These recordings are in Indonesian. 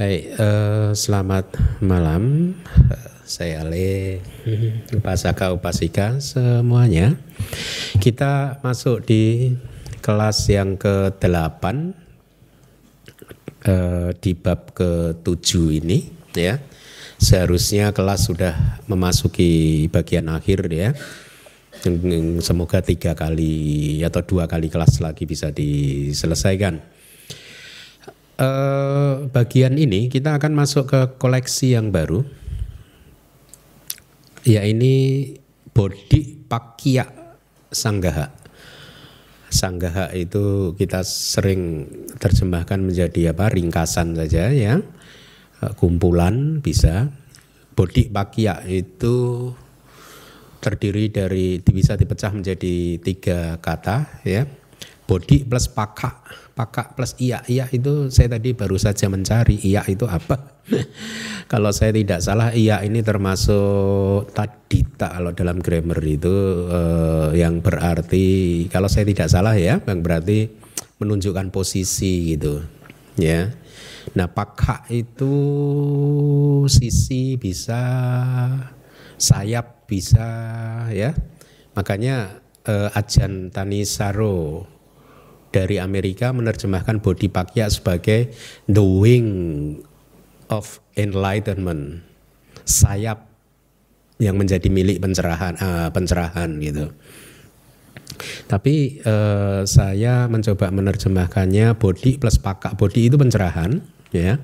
Baik, eh, selamat malam. Saya Ale, upasaka upasika semuanya. Kita masuk di kelas yang ke-8 eh, di bab ke-7 ini ya. Seharusnya kelas sudah memasuki bagian akhir ya. Semoga tiga kali atau dua kali kelas lagi bisa diselesaikan eh, bagian ini kita akan masuk ke koleksi yang baru. Ya ini body pakya sanggaha. Sanggaha itu kita sering terjemahkan menjadi apa ringkasan saja ya. Eh, kumpulan bisa. Body pakya itu terdiri dari bisa dipecah menjadi tiga kata ya. Body plus pakak Pakak plus iya. Iya itu saya tadi baru saja mencari iya itu apa. kalau saya tidak salah iya ini termasuk tadita kalau dalam grammar itu eh, yang berarti kalau saya tidak salah ya yang berarti menunjukkan posisi gitu ya. Nah pakak itu sisi bisa sayap bisa ya. Makanya eh, ajan Tanisaro dari Amerika menerjemahkan body pakya sebagai the wing of enlightenment, sayap yang menjadi milik pencerahan, uh, pencerahan gitu. Tapi uh, saya mencoba menerjemahkannya body plus pakak. Body itu pencerahan, ya.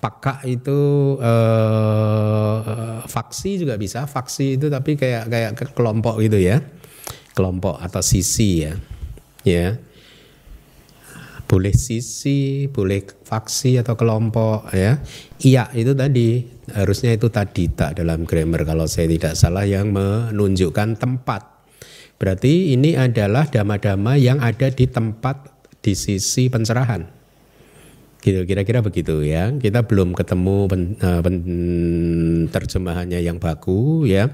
Pakak itu uh, faksi juga bisa. Faksi itu tapi kayak kayak kelompok gitu ya, kelompok atau sisi ya, ya boleh sisi, boleh faksi atau kelompok ya. Iya itu tadi harusnya itu tadi tak dalam grammar kalau saya tidak salah yang menunjukkan tempat. Berarti ini adalah dama-dama yang ada di tempat di sisi pencerahan. Gitu kira-kira begitu ya. Kita belum ketemu pen, uh, pen, terjemahannya yang baku ya.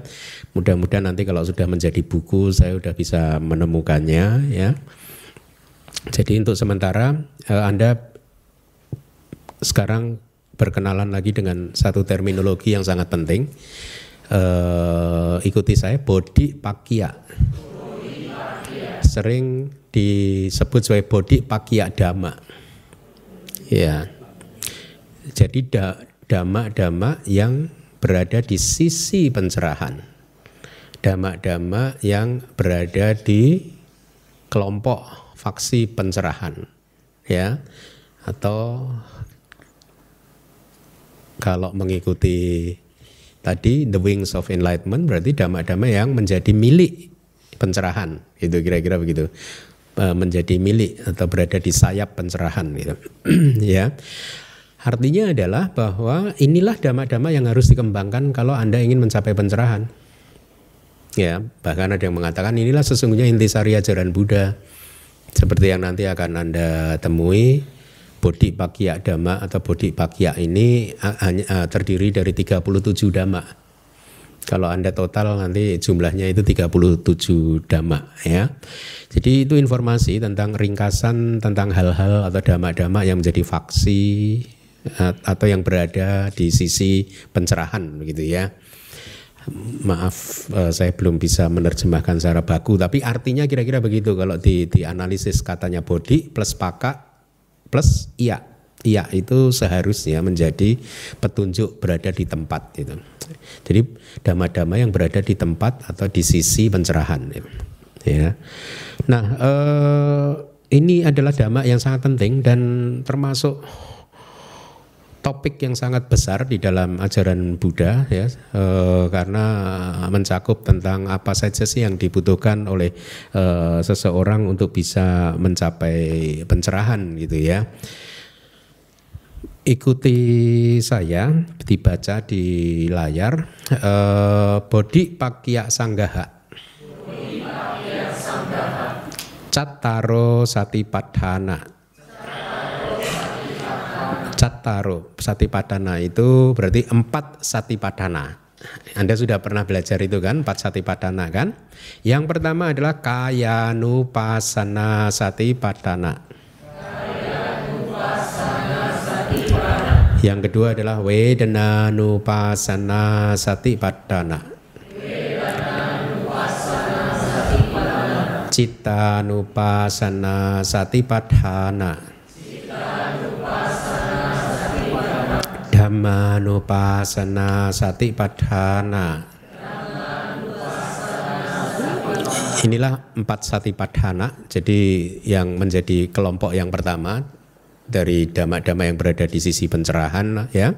Mudah-mudahan nanti kalau sudah menjadi buku saya sudah bisa menemukannya ya. Jadi untuk sementara eh, Anda sekarang berkenalan lagi dengan satu terminologi yang sangat penting. Uh, ikuti saya body pakia. Sering disebut sebagai body pakia dama. Ya. Jadi da, dama-dama yang berada di sisi pencerahan. Dama-dama yang berada di kelompok faksi pencerahan ya. Atau kalau mengikuti tadi the wings of enlightenment berarti dhamma-dhamma yang menjadi milik pencerahan itu kira-kira begitu. E, menjadi milik atau berada di sayap pencerahan gitu ya. Artinya adalah bahwa inilah dhamma-dhamma yang harus dikembangkan kalau anda ingin mencapai pencerahan ya. Bahkan ada yang mengatakan inilah sesungguhnya intisari ajaran Buddha seperti yang nanti akan Anda temui bodi pakya dhamma atau bodi pakya ini hanya terdiri dari 37 dhamma. Kalau Anda total nanti jumlahnya itu 37 dhamma ya. Jadi itu informasi tentang ringkasan tentang hal-hal atau dhamma-dhamma yang menjadi faksi atau yang berada di sisi pencerahan begitu ya maaf uh, saya belum bisa menerjemahkan secara baku tapi artinya kira-kira begitu. Kalau di analisis katanya body plus paka plus iya. Iya itu seharusnya menjadi petunjuk berada di tempat itu jadi dama-dama yang berada di tempat atau di sisi pencerahan ya. Nah uh, ini adalah dama yang sangat penting dan termasuk topik yang sangat besar di dalam ajaran Buddha ya e, karena mencakup tentang apa saja sih yang dibutuhkan oleh e, seseorang untuk bisa mencapai pencerahan gitu ya. Ikuti saya dibaca di layar e, Bodhi Pakya Sanggaha. Cattaro Satipadhana Cattaro Satipadana itu berarti empat Satipadana. Anda sudah pernah belajar itu kan, empat Satipadana kan? Yang pertama adalah Kayanupasana Satipadana. Yang kedua adalah Wedana Nupasana Satipattana. Cita Nupasana Satipatthana. Dhamma Nupasana Satipatthana. Inilah empat satipadhana, jadi yang menjadi kelompok yang pertama dari dhamma-dhamma yang berada di sisi pencerahan ya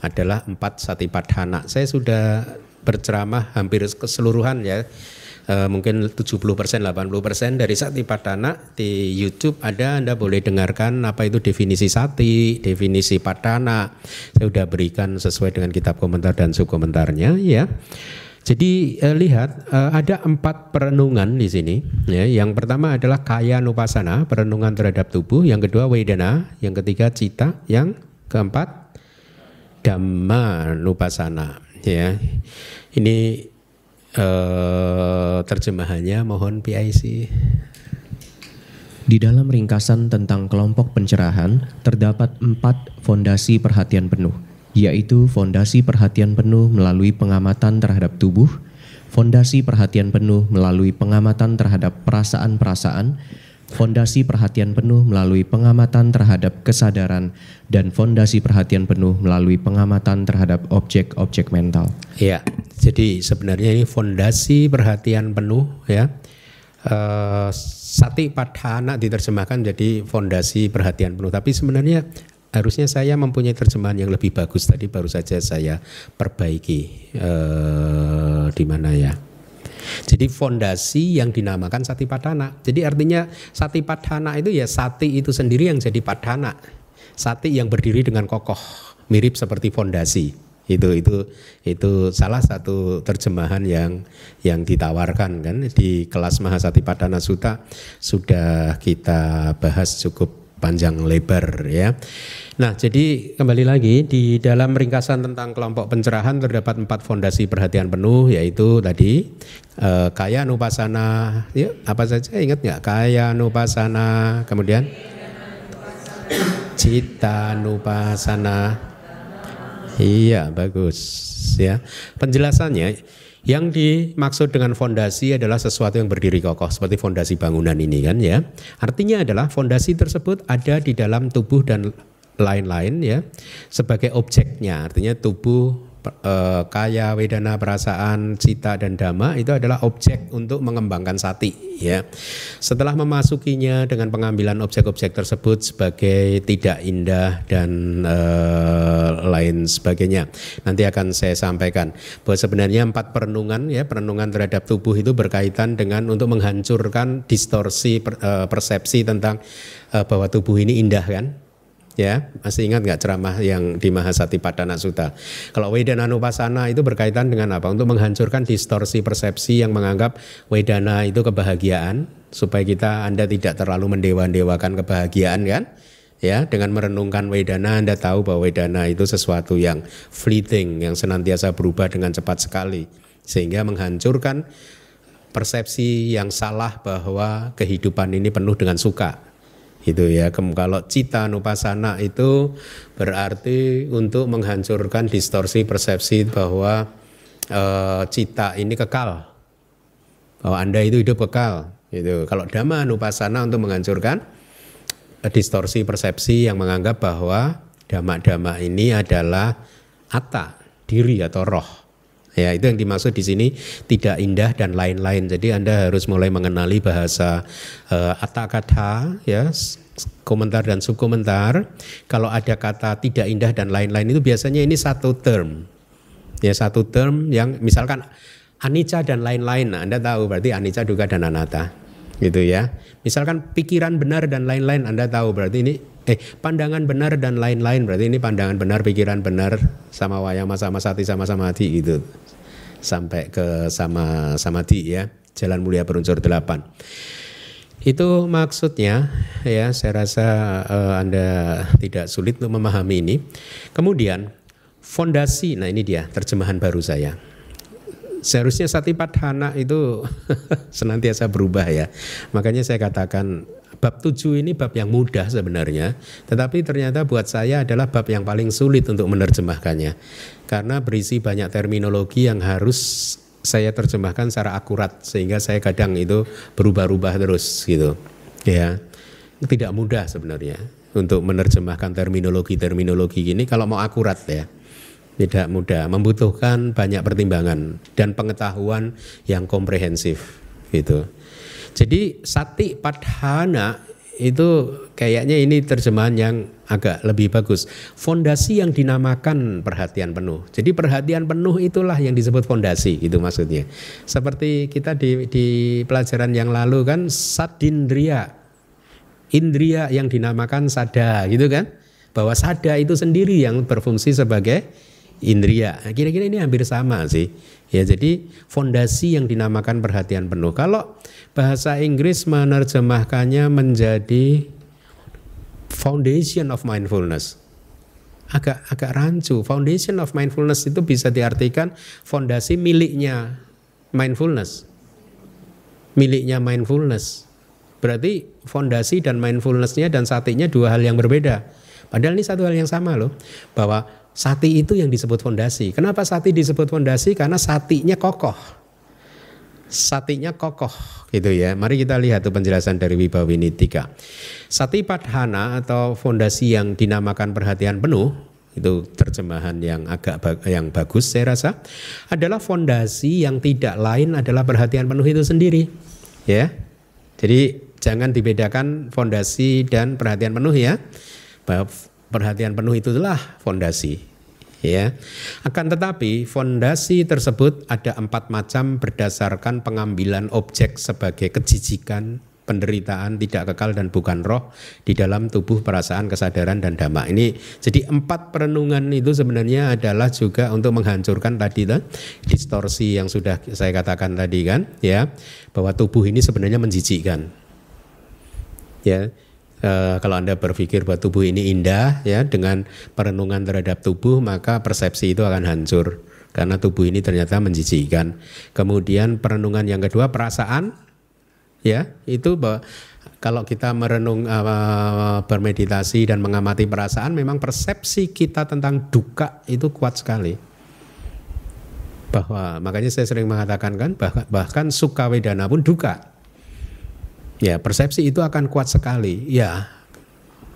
adalah empat satipadhana. Saya sudah berceramah hampir keseluruhan ya Uh, mungkin 70% 80% dari Satipadhana di YouTube ada Anda boleh dengarkan apa itu definisi sati, definisi padana. Saya sudah berikan sesuai dengan kitab komentar dan subkomentarnya ya. Jadi eh, lihat eh, ada empat perenungan di sini. Ya, yang pertama adalah kaya nupasana, perenungan terhadap tubuh. Yang kedua wedana, yang ketiga cita, yang keempat dhamma nupasana. Ya, ini eh, terjemahannya mohon PIC. Di dalam ringkasan tentang kelompok pencerahan terdapat empat fondasi perhatian penuh yaitu fondasi perhatian penuh melalui pengamatan terhadap tubuh, fondasi perhatian penuh melalui pengamatan terhadap perasaan-perasaan, fondasi perhatian penuh melalui pengamatan terhadap kesadaran, dan fondasi perhatian penuh melalui pengamatan terhadap objek-objek mental. Ya, jadi sebenarnya ini fondasi perhatian penuh ya. Uh, sati padhana diterjemahkan jadi fondasi perhatian penuh, tapi sebenarnya harusnya saya mempunyai terjemahan yang lebih bagus tadi baru saja saya perbaiki eh, di mana ya. Jadi fondasi yang dinamakan sati padana. Jadi artinya sati padana itu ya sati itu sendiri yang jadi padana. Sati yang berdiri dengan kokoh, mirip seperti fondasi. Itu itu itu salah satu terjemahan yang yang ditawarkan kan di kelas Mahasati Padana Suta sudah kita bahas cukup panjang lebar ya. Nah, jadi kembali lagi di dalam ringkasan tentang kelompok pencerahan terdapat empat fondasi perhatian penuh yaitu tadi eh, kaya nupasana, ya apa saja ingat nggak? Kaya nupasana, kemudian cita nupasana. Iya, bagus ya. Penjelasannya yang dimaksud dengan fondasi adalah sesuatu yang berdiri kokoh seperti fondasi bangunan ini kan ya. Artinya adalah fondasi tersebut ada di dalam tubuh dan lain-lain ya sebagai objeknya artinya tubuh e, kaya wedana perasaan cita dan dhamma itu adalah objek untuk mengembangkan sati ya. Setelah memasukinya dengan pengambilan objek-objek tersebut sebagai tidak indah dan e, lain sebagainya. Nanti akan saya sampaikan bahwa sebenarnya empat perenungan ya perenungan terhadap tubuh itu berkaitan dengan untuk menghancurkan distorsi per, e, persepsi tentang bahwa tubuh ini indah kan Ya, masih ingat nggak ceramah yang di Mahasati Padana Sutta? Kalau Wedana Nupasana itu berkaitan dengan apa? Untuk menghancurkan distorsi persepsi yang menganggap Wedana itu kebahagiaan, supaya kita Anda tidak terlalu mendewa-dewakan kebahagiaan kan? Ya, dengan merenungkan Wedana Anda tahu bahwa Wedana itu sesuatu yang fleeting, yang senantiasa berubah dengan cepat sekali. Sehingga menghancurkan persepsi yang salah bahwa kehidupan ini penuh dengan suka itu ya. Kalau cita nupasana itu berarti untuk menghancurkan distorsi persepsi bahwa e, cita ini kekal. Bahwa anda itu hidup kekal itu kalau dhamma nupasana untuk menghancurkan distorsi persepsi yang menganggap bahwa dhamma-dhamma ini adalah atta diri atau roh Ya, itu yang dimaksud di sini tidak indah dan lain-lain. Jadi Anda harus mulai mengenali bahasa uh, kata ya, komentar dan subkomentar. Kalau ada kata tidak indah dan lain-lain itu biasanya ini satu term. Ya, satu term yang misalkan anicca dan lain-lain. Nah, Anda tahu berarti anicca juga dan anatta. Gitu ya. Misalkan pikiran benar dan lain-lain Anda tahu berarti ini eh pandangan benar dan lain-lain. Berarti ini pandangan benar pikiran benar sama wayama sama sati sama samadhi gitu. Sampai ke sama samadhi ya. Jalan mulia berunsur delapan. Itu maksudnya ya saya rasa uh, anda tidak sulit untuk memahami ini. Kemudian fondasi. Nah ini dia terjemahan baru saya. Seharusnya sati padhana itu senantiasa berubah ya. Makanya saya katakan Bab tujuh ini bab yang mudah sebenarnya, tetapi ternyata buat saya adalah bab yang paling sulit untuk menerjemahkannya. Karena berisi banyak terminologi yang harus saya terjemahkan secara akurat sehingga saya kadang itu berubah-ubah terus gitu. Ya. Tidak mudah sebenarnya untuk menerjemahkan terminologi-terminologi ini kalau mau akurat ya. Tidak mudah, membutuhkan banyak pertimbangan dan pengetahuan yang komprehensif gitu. Jadi sati padhana itu kayaknya ini terjemahan yang agak lebih bagus. Fondasi yang dinamakan perhatian penuh. Jadi perhatian penuh itulah yang disebut fondasi itu maksudnya. Seperti kita di, di pelajaran yang lalu kan sadindria. Indria yang dinamakan sada gitu kan. Bahwa sada itu sendiri yang berfungsi sebagai indria. Nah, kira-kira ini hampir sama sih. Ya, jadi fondasi yang dinamakan perhatian penuh. Kalau bahasa Inggris menerjemahkannya menjadi foundation of mindfulness. Agak agak rancu. Foundation of mindfulness itu bisa diartikan fondasi miliknya mindfulness. Miliknya mindfulness. Berarti fondasi dan mindfulnessnya dan satinya dua hal yang berbeda. Padahal ini satu hal yang sama loh. Bahwa Sati itu yang disebut fondasi. Kenapa sati disebut fondasi? Karena satinya kokoh. Satinya kokoh gitu ya. Mari kita lihat tuh penjelasan dari Wibawinitika. Sati padhana atau fondasi yang dinamakan perhatian penuh itu terjemahan yang agak yang bagus saya rasa adalah fondasi yang tidak lain adalah perhatian penuh itu sendiri ya jadi jangan dibedakan fondasi dan perhatian penuh ya perhatian penuh itulah fondasi ya. Akan tetapi fondasi tersebut ada empat macam berdasarkan pengambilan objek sebagai kejijikan, penderitaan, tidak kekal dan bukan roh di dalam tubuh perasaan, kesadaran dan dhamma. Ini jadi empat perenungan itu sebenarnya adalah juga untuk menghancurkan tadi tuh, distorsi yang sudah saya katakan tadi kan, ya, bahwa tubuh ini sebenarnya menjijikkan. Ya, Uh, kalau Anda berpikir bahwa tubuh ini indah ya dengan perenungan terhadap tubuh maka persepsi itu akan hancur. Karena tubuh ini ternyata menjijikkan. Kemudian perenungan yang kedua perasaan ya itu bahwa kalau kita merenung uh, bermeditasi dan mengamati perasaan memang persepsi kita tentang duka itu kuat sekali. Bahwa makanya saya sering mengatakan kan bahkan, bahkan suka wedana pun duka Ya, persepsi itu akan kuat sekali. Ya,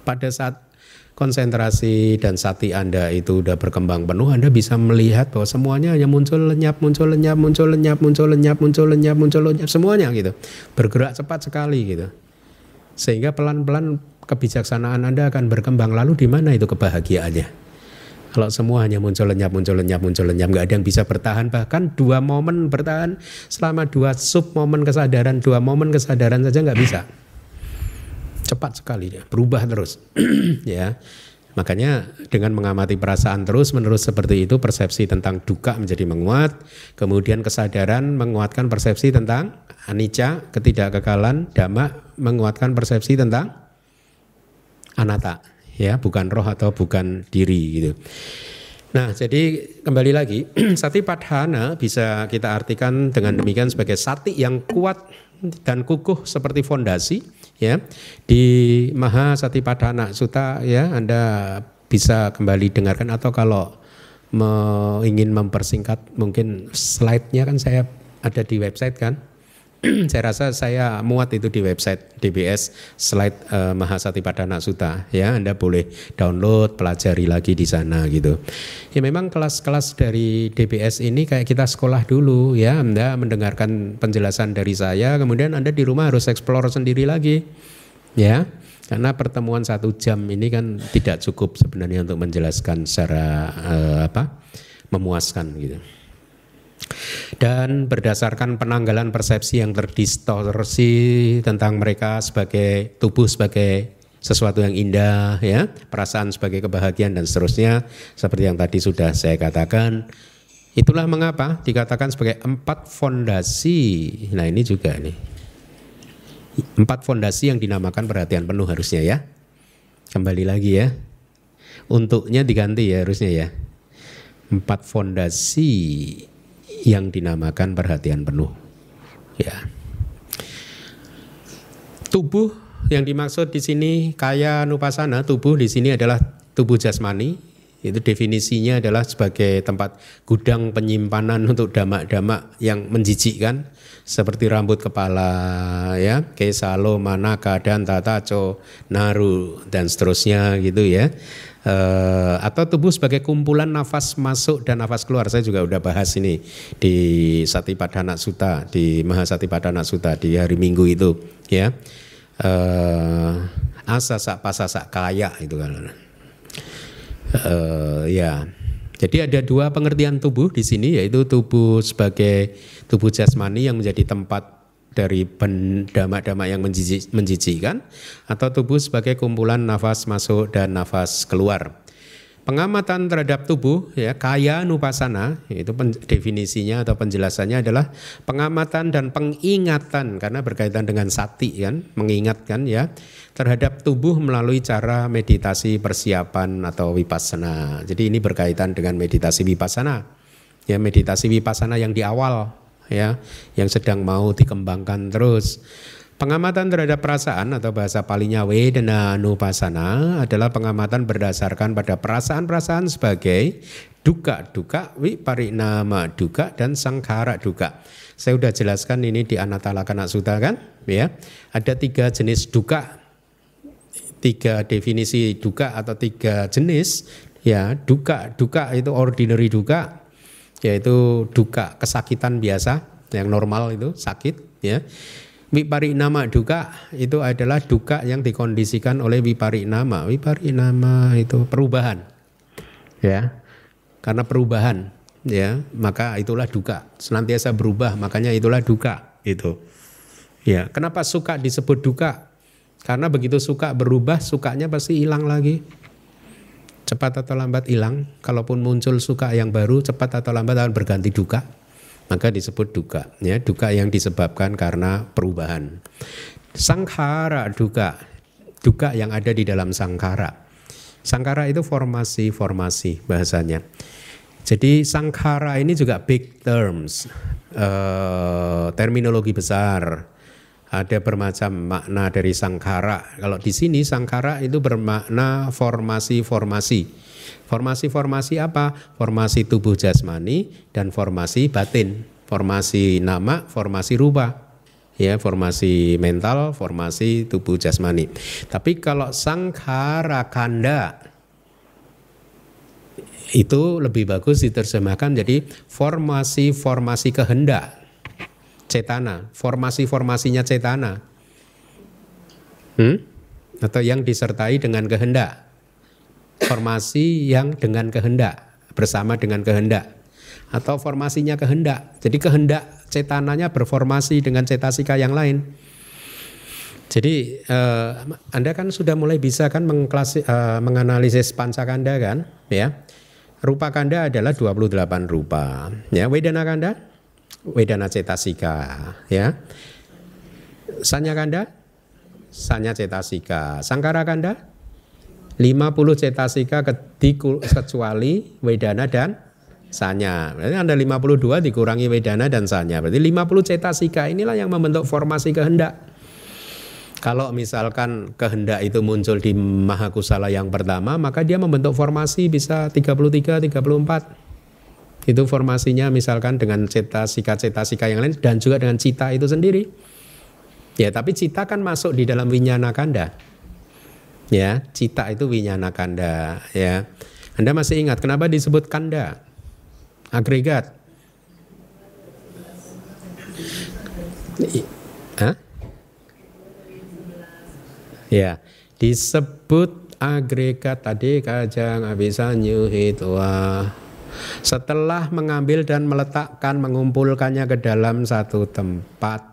pada saat konsentrasi dan sati Anda itu udah berkembang penuh, Anda bisa melihat bahwa semuanya hanya muncul lenyap, muncul lenyap, muncul lenyap, muncul lenyap, muncul lenyap, muncul lenyap, semuanya gitu. Bergerak cepat sekali gitu. Sehingga pelan-pelan kebijaksanaan Anda akan berkembang. Lalu di mana itu kebahagiaannya? Kalau semua hanya muncul lenyap, muncul lenyap, muncul lenyap, nggak ada yang bisa bertahan. Bahkan dua momen bertahan selama dua sub momen kesadaran, dua momen kesadaran saja nggak bisa. Cepat sekali dia, berubah terus, ya. Makanya dengan mengamati perasaan terus menerus seperti itu persepsi tentang duka menjadi menguat, kemudian kesadaran menguatkan persepsi tentang anicca, ketidakkekalan, dhamma menguatkan persepsi tentang anatta ya bukan roh atau bukan diri gitu. Nah, jadi kembali lagi, sati padhana bisa kita artikan dengan demikian sebagai sati yang kuat dan kukuh seperti fondasi ya. Di Maha Sati Padhana Sutta ya Anda bisa kembali dengarkan atau kalau ingin mempersingkat mungkin slide-nya kan saya ada di website kan saya rasa saya muat itu di website DBS slide uh, Mahasatipadana Sutta ya Anda boleh download pelajari lagi di sana gitu. Ya memang kelas-kelas dari DBS ini kayak kita sekolah dulu ya. Anda mendengarkan penjelasan dari saya kemudian Anda di rumah harus explore sendiri lagi ya. Karena pertemuan satu jam ini kan tidak cukup sebenarnya untuk menjelaskan secara uh, apa memuaskan gitu. Dan berdasarkan penanggalan persepsi yang terdistorsi tentang mereka sebagai tubuh sebagai sesuatu yang indah ya, perasaan sebagai kebahagiaan dan seterusnya seperti yang tadi sudah saya katakan. Itulah mengapa dikatakan sebagai empat fondasi. Nah, ini juga nih. Empat fondasi yang dinamakan perhatian penuh harusnya ya. Kembali lagi ya. Untuknya diganti ya harusnya ya. Empat fondasi yang dinamakan perhatian penuh. Ya. Tubuh yang dimaksud di sini kaya nupasana tubuh di sini adalah tubuh jasmani itu definisinya adalah sebagai tempat gudang penyimpanan untuk damak-damak yang menjijikkan seperti rambut kepala ya kesalo manaka dan tataco naru dan seterusnya gitu ya uh, atau tubuh sebagai kumpulan nafas masuk dan nafas keluar. Saya juga udah bahas ini di Satipadana Sutta, di Mahasatipadana Sutta di hari Minggu itu, ya. Uh, asa sak pasasak kaya itu kan. Uh, ya. Jadi ada dua pengertian tubuh di sini yaitu tubuh sebagai tubuh jasmani yang menjadi tempat dari dama-dama yang menjijikkan atau tubuh sebagai kumpulan nafas masuk dan nafas keluar. Pengamatan terhadap tubuh ya kaya nupasana itu definisinya atau penjelasannya adalah pengamatan dan pengingatan karena berkaitan dengan sati kan mengingatkan ya terhadap tubuh melalui cara meditasi persiapan atau vipassana. Jadi ini berkaitan dengan meditasi vipassana. Ya meditasi vipassana yang di awal ya yang sedang mau dikembangkan terus. Pengamatan terhadap perasaan atau bahasa palingnya wedana nupasana adalah pengamatan berdasarkan pada perasaan-perasaan sebagai duka-duka, wiparinama duka dan sangkara duka. Saya sudah jelaskan ini di Anatalakana Sutta kan, ya. Ada tiga jenis duka, tiga definisi duka atau tiga jenis, ya. Duka, duka itu ordinary duka, yaitu duka kesakitan biasa yang normal itu sakit ya. Nama duka itu adalah duka yang dikondisikan oleh nama nama itu perubahan ya karena perubahan ya maka itulah duka. Senantiasa berubah makanya itulah duka itu ya kenapa suka disebut duka karena begitu suka berubah sukanya pasti hilang lagi cepat atau lambat hilang. Kalaupun muncul suka yang baru, cepat atau lambat akan berganti duka. Maka disebut duka, ya duka yang disebabkan karena perubahan. Sangkara duka, duka yang ada di dalam sangkara. Sangkara itu formasi-formasi bahasanya. Jadi sangkara ini juga big terms, uh, terminologi besar ada bermacam makna dari sangkara. Kalau di sini sangkara itu bermakna formasi-formasi. Formasi-formasi apa? Formasi tubuh jasmani dan formasi batin. Formasi nama, formasi rupa. Ya, formasi mental, formasi tubuh jasmani. Tapi kalau sangkara kanda itu lebih bagus diterjemahkan jadi formasi-formasi kehendak cetana, formasi-formasinya cetana. Hmm? Atau yang disertai dengan kehendak. Formasi yang dengan kehendak, bersama dengan kehendak. Atau formasinya kehendak. Jadi kehendak cetananya berformasi dengan cetasika yang lain. Jadi eh, Anda kan sudah mulai bisa kan mengklasi, eh, menganalisis pancakanda kan, ya. Rupa kanda adalah 28 rupa. Ya, Wedana kanda Wedana cetasika ya. Sanya kanda Sanya cetasika. Sangkara kanda 50 cetasika kecuali Wedana dan Sanya. Berarti Anda 52 dikurangi Wedana dan Sanya. Berarti 50 cetasika inilah yang membentuk formasi kehendak. Kalau misalkan kehendak itu muncul di Mahakusala yang pertama, maka dia membentuk formasi bisa 33, 34 itu formasinya misalkan dengan cetasika-cetasika yang lain dan juga dengan cita itu sendiri. Ya, tapi cita kan masuk di dalam winyana kanda. Ya, cita itu winyana kanda, ya. Anda masih ingat kenapa disebut kanda? Agregat. Hah? Ya, disebut agregat tadi kajang abisan nyuhitwa setelah mengambil dan meletakkan, mengumpulkannya ke dalam satu tempat,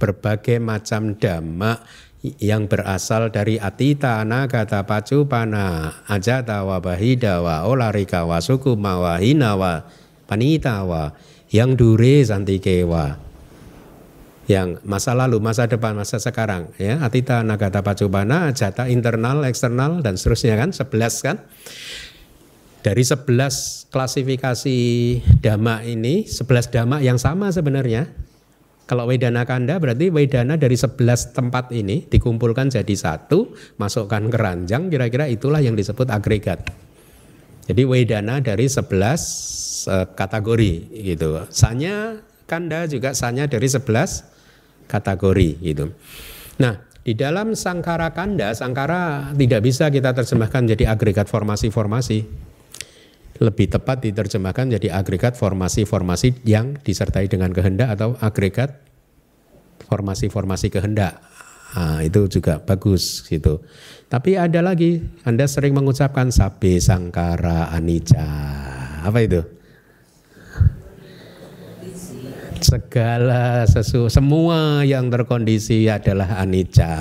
berbagai macam dhamma yang berasal dari atita nagata pacupana ajata wa bahida wa olarika wa sukuma wa hina wa panita wa yang dure santikewa yang masa lalu, masa depan, masa sekarang ya. Atita nagata pacupana ajata internal, eksternal dan seterusnya kan 11 kan dari 11 klasifikasi dhamma ini, 11 dhamma yang sama sebenarnya. Kalau Wedana Kanda berarti Wedana dari 11 tempat ini dikumpulkan jadi satu, masukkan keranjang, kira-kira itulah yang disebut agregat. Jadi Wedana dari 11 uh, eh, kategori gitu. Sanya Kanda juga sanya dari 11 kategori gitu. Nah, di dalam sangkara kanda, sangkara tidak bisa kita terjemahkan jadi agregat formasi-formasi lebih tepat diterjemahkan jadi agregat formasi-formasi yang disertai dengan kehendak atau agregat formasi-formasi kehendak. Nah, itu juga bagus gitu. Tapi ada lagi, Anda sering mengucapkan sabe sangkara anicca. Apa itu? Segala sesu, semua yang terkondisi adalah anicca.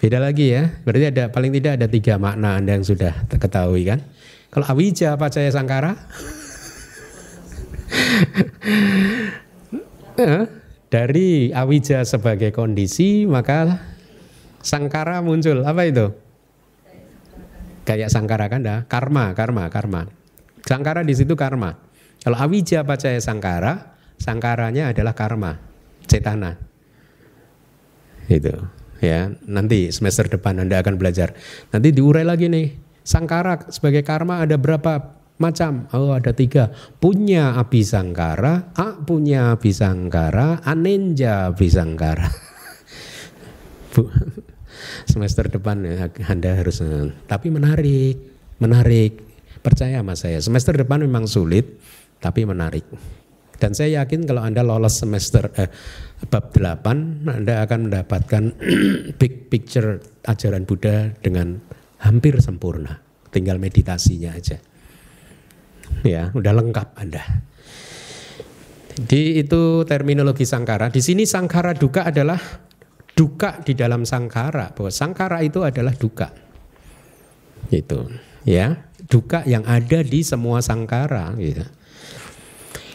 Beda lagi ya, berarti ada paling tidak ada tiga makna Anda yang sudah ketahui kan? Kalau awija pacaya sangkara eh, dari awija sebagai kondisi maka sangkara muncul apa itu? Kayak sangkara kan dah, karma, karma, karma. Sangkara di situ karma. Kalau awija pacaya sangkara, sangkaranya adalah karma, cetana. Itu ya. Nanti semester depan Anda akan belajar. Nanti diurai lagi nih Sangkara sebagai karma ada berapa macam? Oh ada tiga. Punya api sangkara, A punya api sangkara, anenja api sangkara. Semester depan ya, Anda harus, tapi menarik, menarik. Percaya sama saya, semester depan memang sulit, tapi menarik. Dan saya yakin kalau Anda lolos semester eh, bab 8, Anda akan mendapatkan big picture ajaran Buddha dengan hampir sempurna. Tinggal meditasinya aja. Ya, udah lengkap Anda. Jadi itu terminologi sangkara. Di sini sangkara duka adalah duka di dalam sangkara. Bahwa sangkara itu adalah duka. Itu, ya. Duka yang ada di semua sangkara gitu.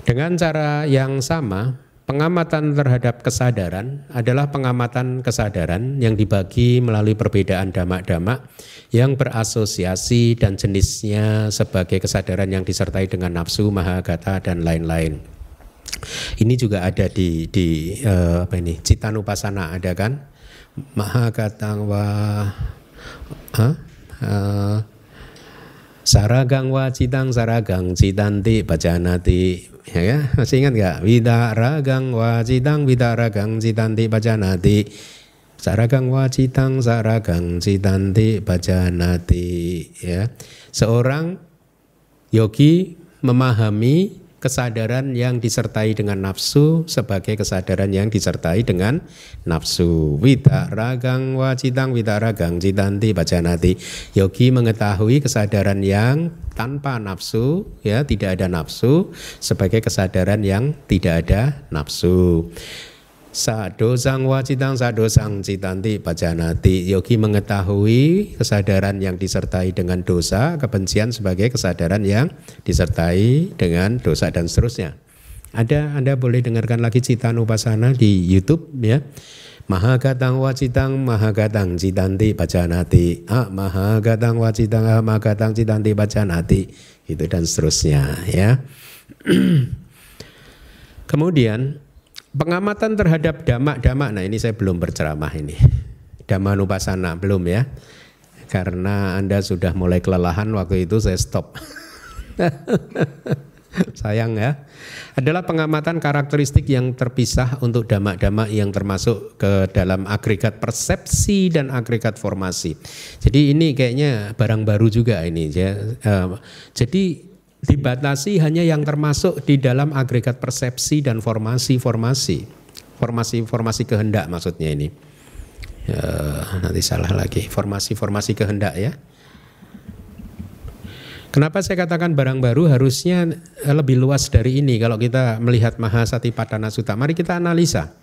Dengan cara yang sama, Pengamatan terhadap kesadaran adalah pengamatan kesadaran yang dibagi melalui perbedaan damak-damak yang berasosiasi dan jenisnya sebagai kesadaran yang disertai dengan nafsu, mahagata dan lain-lain. Ini juga ada di di uh, apa ini? Citanupasana ada kan? Mahagata wa huh? uh, Saragang wacitang saragang citanti bacanati ya, ya. Masih ingat nggak? Widaragang wacitang widaragang citanti bacanati Saragang wacitang saragang citanti bacanati ya. Seorang yogi memahami kesadaran yang disertai dengan nafsu sebagai kesadaran yang disertai dengan nafsu. Wita ragang wacitang wita ragang citanti bajanati. Yogi mengetahui kesadaran yang tanpa nafsu, ya tidak ada nafsu sebagai kesadaran yang tidak ada nafsu. Sadosang wacitang sadosang citanti pajanati. Yogi mengetahui kesadaran yang disertai dengan dosa Kebencian sebagai kesadaran yang disertai dengan dosa dan seterusnya. Ada Anda boleh dengarkan lagi Citan Upasana di Youtube ya. Mahagatang wacitang mahagatang citanti pajanati. Ah, Mahagatang wacitang ah, mahagatang citanti pajanati. Itu dan seterusnya ya. Kemudian Pengamatan terhadap damak-damak, nah ini saya belum berceramah ini. Damanupasana belum ya. Karena Anda sudah mulai kelelahan waktu itu saya stop. Sayang ya. Adalah pengamatan karakteristik yang terpisah untuk damak-damak yang termasuk ke dalam agregat persepsi dan agregat formasi. Jadi ini kayaknya barang baru juga ini. Ya. Eh, jadi dibatasi hanya yang termasuk di dalam agregat persepsi dan formasi-formasi. Formasi-formasi kehendak maksudnya ini. Ya, nanti salah lagi. Formasi-formasi kehendak ya. Kenapa saya katakan barang baru harusnya lebih luas dari ini kalau kita melihat Mahasati Padana Sutta. Mari kita analisa.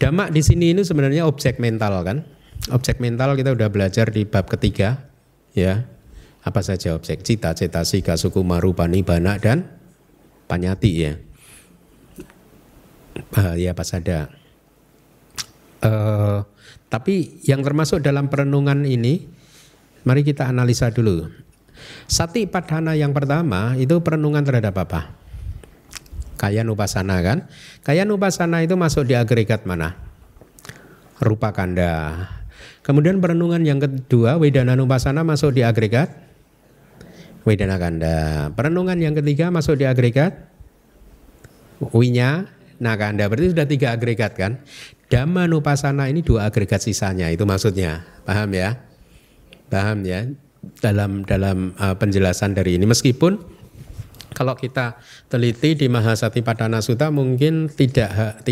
Damak di sini ini sebenarnya objek mental kan. Objek mental kita udah belajar di bab ketiga ya apa saja objek cita, sika, suku, marupa, nibana dan panyati ya. Bahaya apa saja. Uh, tapi yang termasuk dalam perenungan ini, mari kita analisa dulu. Sati padhana yang pertama itu perenungan terhadap apa? Kaya nupasana kan? Kaya nupasana itu masuk di agregat mana? Rupa kanda. Kemudian perenungan yang kedua, Wedana nupasana masuk di agregat Wedana kanda. Perenungan yang ketiga masuk di agregat Winya Nakanda. Berarti sudah tiga agregat kan? Dhamma nupasana ini dua agregat sisanya. Itu maksudnya. Paham ya? Paham ya? Dalam dalam uh, penjelasan dari ini meskipun kalau kita teliti di Mahasati Padana Sutta mungkin tidak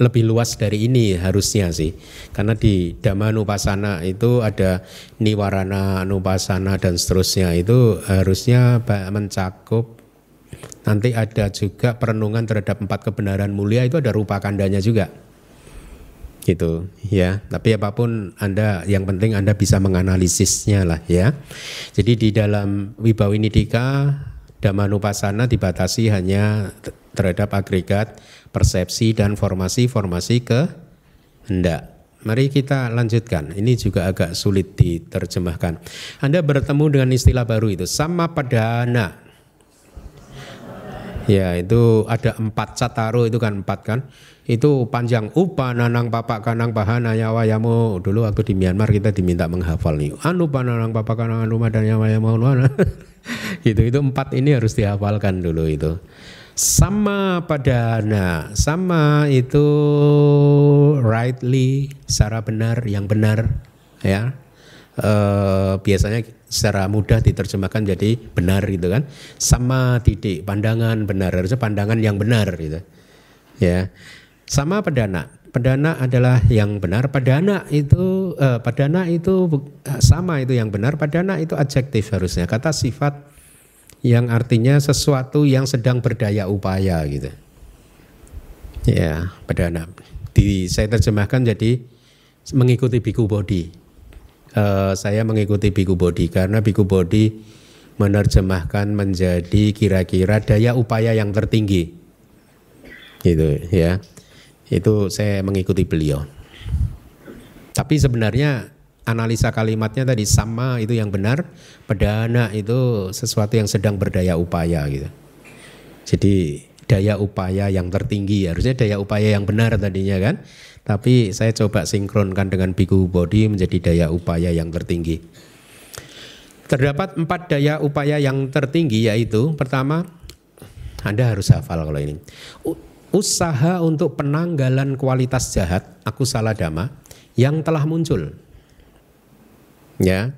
lebih luas dari ini harusnya sih. Karena di Dhamma Nupasana itu ada Niwarana Nupasana dan seterusnya. Itu harusnya mencakup. Nanti ada juga perenungan terhadap empat kebenaran mulia itu ada rupa kandanya juga. Gitu ya. Tapi apa pun anda yang penting anda bisa menganalisisnya lah ya. Jadi di dalam Wibawinidika Damanupasana dibatasi hanya terhadap agregat persepsi dan formasi-formasi ke hendak. Mari kita lanjutkan. Ini juga agak sulit diterjemahkan. Anda bertemu dengan istilah baru itu sama padana. Ya itu ada empat cataru itu kan empat kan. Itu panjang. Upa nanang papak kanang bahana yawayamu. Dulu waktu di Myanmar kita diminta menghafal nih. Anu pananang papak kanang anu madan yawayamu. gitu itu empat ini harus dihafalkan dulu itu. Sama padana. Sama itu rightly secara benar yang benar ya. E, biasanya secara mudah diterjemahkan jadi benar gitu kan. Sama titik pandangan benar. Harusnya pandangan yang benar gitu ya sama padana Padana adalah yang benar. Padana itu eh, padana itu eh, sama itu yang benar. Padana itu adjektif harusnya. Kata sifat yang artinya sesuatu yang sedang berdaya upaya gitu. Ya, padana. Di saya terjemahkan jadi mengikuti biku body. Eh, saya mengikuti biku body karena biku body menerjemahkan menjadi kira-kira daya upaya yang tertinggi. Gitu ya itu saya mengikuti beliau. Tapi sebenarnya analisa kalimatnya tadi sama itu yang benar, pedana itu sesuatu yang sedang berdaya upaya gitu. Jadi daya upaya yang tertinggi harusnya daya upaya yang benar tadinya kan. Tapi saya coba sinkronkan dengan biku body menjadi daya upaya yang tertinggi. Terdapat empat daya upaya yang tertinggi yaitu pertama Anda harus hafal kalau ini usaha untuk penanggalan kualitas jahat aku salah dama yang telah muncul. Ya.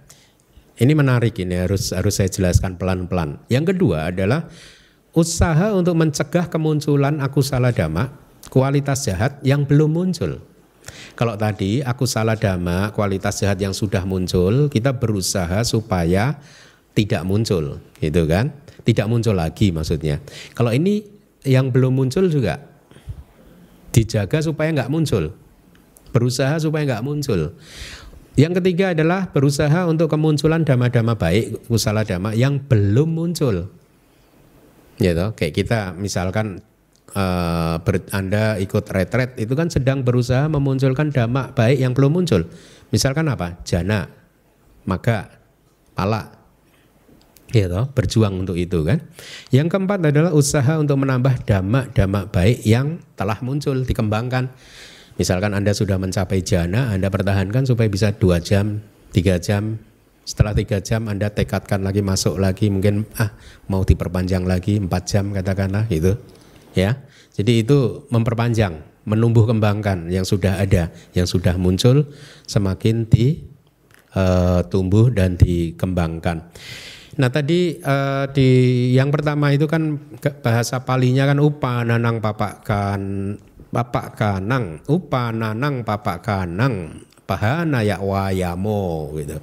Ini menarik ini harus harus saya jelaskan pelan-pelan. Yang kedua adalah usaha untuk mencegah kemunculan aku salah dama kualitas jahat yang belum muncul. Kalau tadi aku salah dama kualitas jahat yang sudah muncul, kita berusaha supaya tidak muncul, gitu kan? Tidak muncul lagi maksudnya. Kalau ini yang belum muncul juga dijaga supaya nggak muncul, berusaha supaya nggak muncul. Yang ketiga adalah berusaha untuk kemunculan dhamma-dhamma baik, kusala dhamma yang belum muncul. Toh, kayak kita misalkan uh, ber, Anda ikut retret itu kan sedang berusaha memunculkan dhamma baik yang belum muncul. Misalkan apa? Jana, maka pala, ya toh, berjuang untuk itu kan. Yang keempat adalah usaha untuk menambah damak-damak baik yang telah muncul, dikembangkan. Misalkan Anda sudah mencapai jana, Anda pertahankan supaya bisa dua jam, tiga jam. Setelah tiga jam Anda tekadkan lagi masuk lagi, mungkin ah mau diperpanjang lagi empat jam katakanlah itu, ya. Jadi itu memperpanjang, menumbuh kembangkan yang sudah ada, yang sudah muncul semakin di uh, tumbuh dan dikembangkan. Nah tadi uh, di yang pertama itu kan bahasa palinya kan upa nanang papak kan papak kanang. Upa nanang papak kanang. Bahana ya wayamo gitu.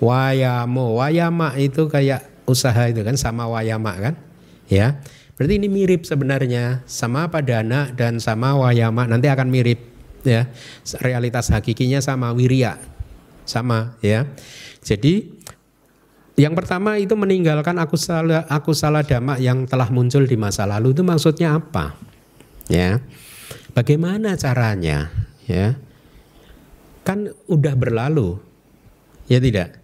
Wayamo wayama itu kayak usaha itu kan sama wayama kan? Ya. Berarti ini mirip sebenarnya sama padana dan sama wayama nanti akan mirip ya. Realitas hakikinya sama wirya sama ya. Jadi yang pertama itu meninggalkan aku salah aku salah dhamma yang telah muncul di masa lalu itu maksudnya apa? Ya. Bagaimana caranya? Ya. Kan udah berlalu. Ya tidak.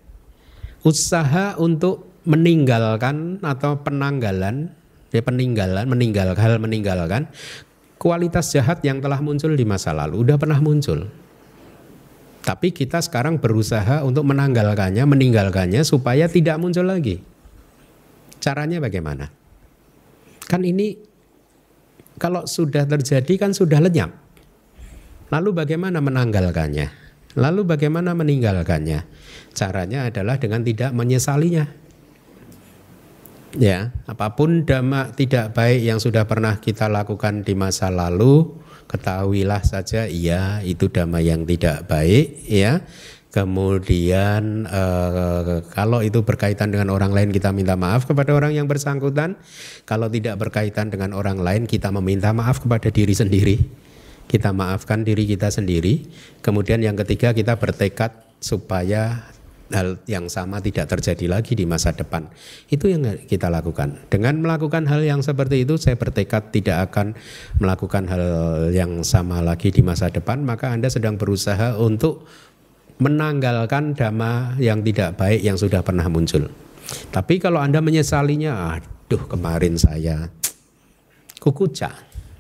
Usaha untuk meninggalkan atau penanggalan ya peninggalan, meninggal hal meninggalkan kualitas jahat yang telah muncul di masa lalu udah pernah muncul. Tapi kita sekarang berusaha untuk menanggalkannya, meninggalkannya supaya tidak muncul lagi. Caranya bagaimana? Kan ini kalau sudah terjadi kan sudah lenyap. Lalu bagaimana menanggalkannya? Lalu bagaimana meninggalkannya? Caranya adalah dengan tidak menyesalinya. Ya, apa pun dhamma tidak baik yang sudah pernah kita lakukan di masa lalu, ketahuilah saja iya itu dhamma yang tidak baik ya. Kemudian eh, kalau itu berkaitan dengan orang lain kita minta maaf kepada orang yang bersangkutan. Kalau tidak berkaitan dengan orang lain kita meminta maaf kepada diri sendiri. Kita maafkan diri kita sendiri. Kemudian yang ketiga kita bertekad supaya hal yang sama tidak terjadi lagi di masa depan. Itu yang kita lakukan. Dengan melakukan hal yang seperti itu, saya bertekad tidak akan melakukan hal yang sama lagi di masa depan. Maka Anda sedang berusaha untuk menanggalkan dhamma yang tidak baik yang sudah pernah muncul. Tapi kalau Anda menyesalinya, aduh kemarin saya kukuca.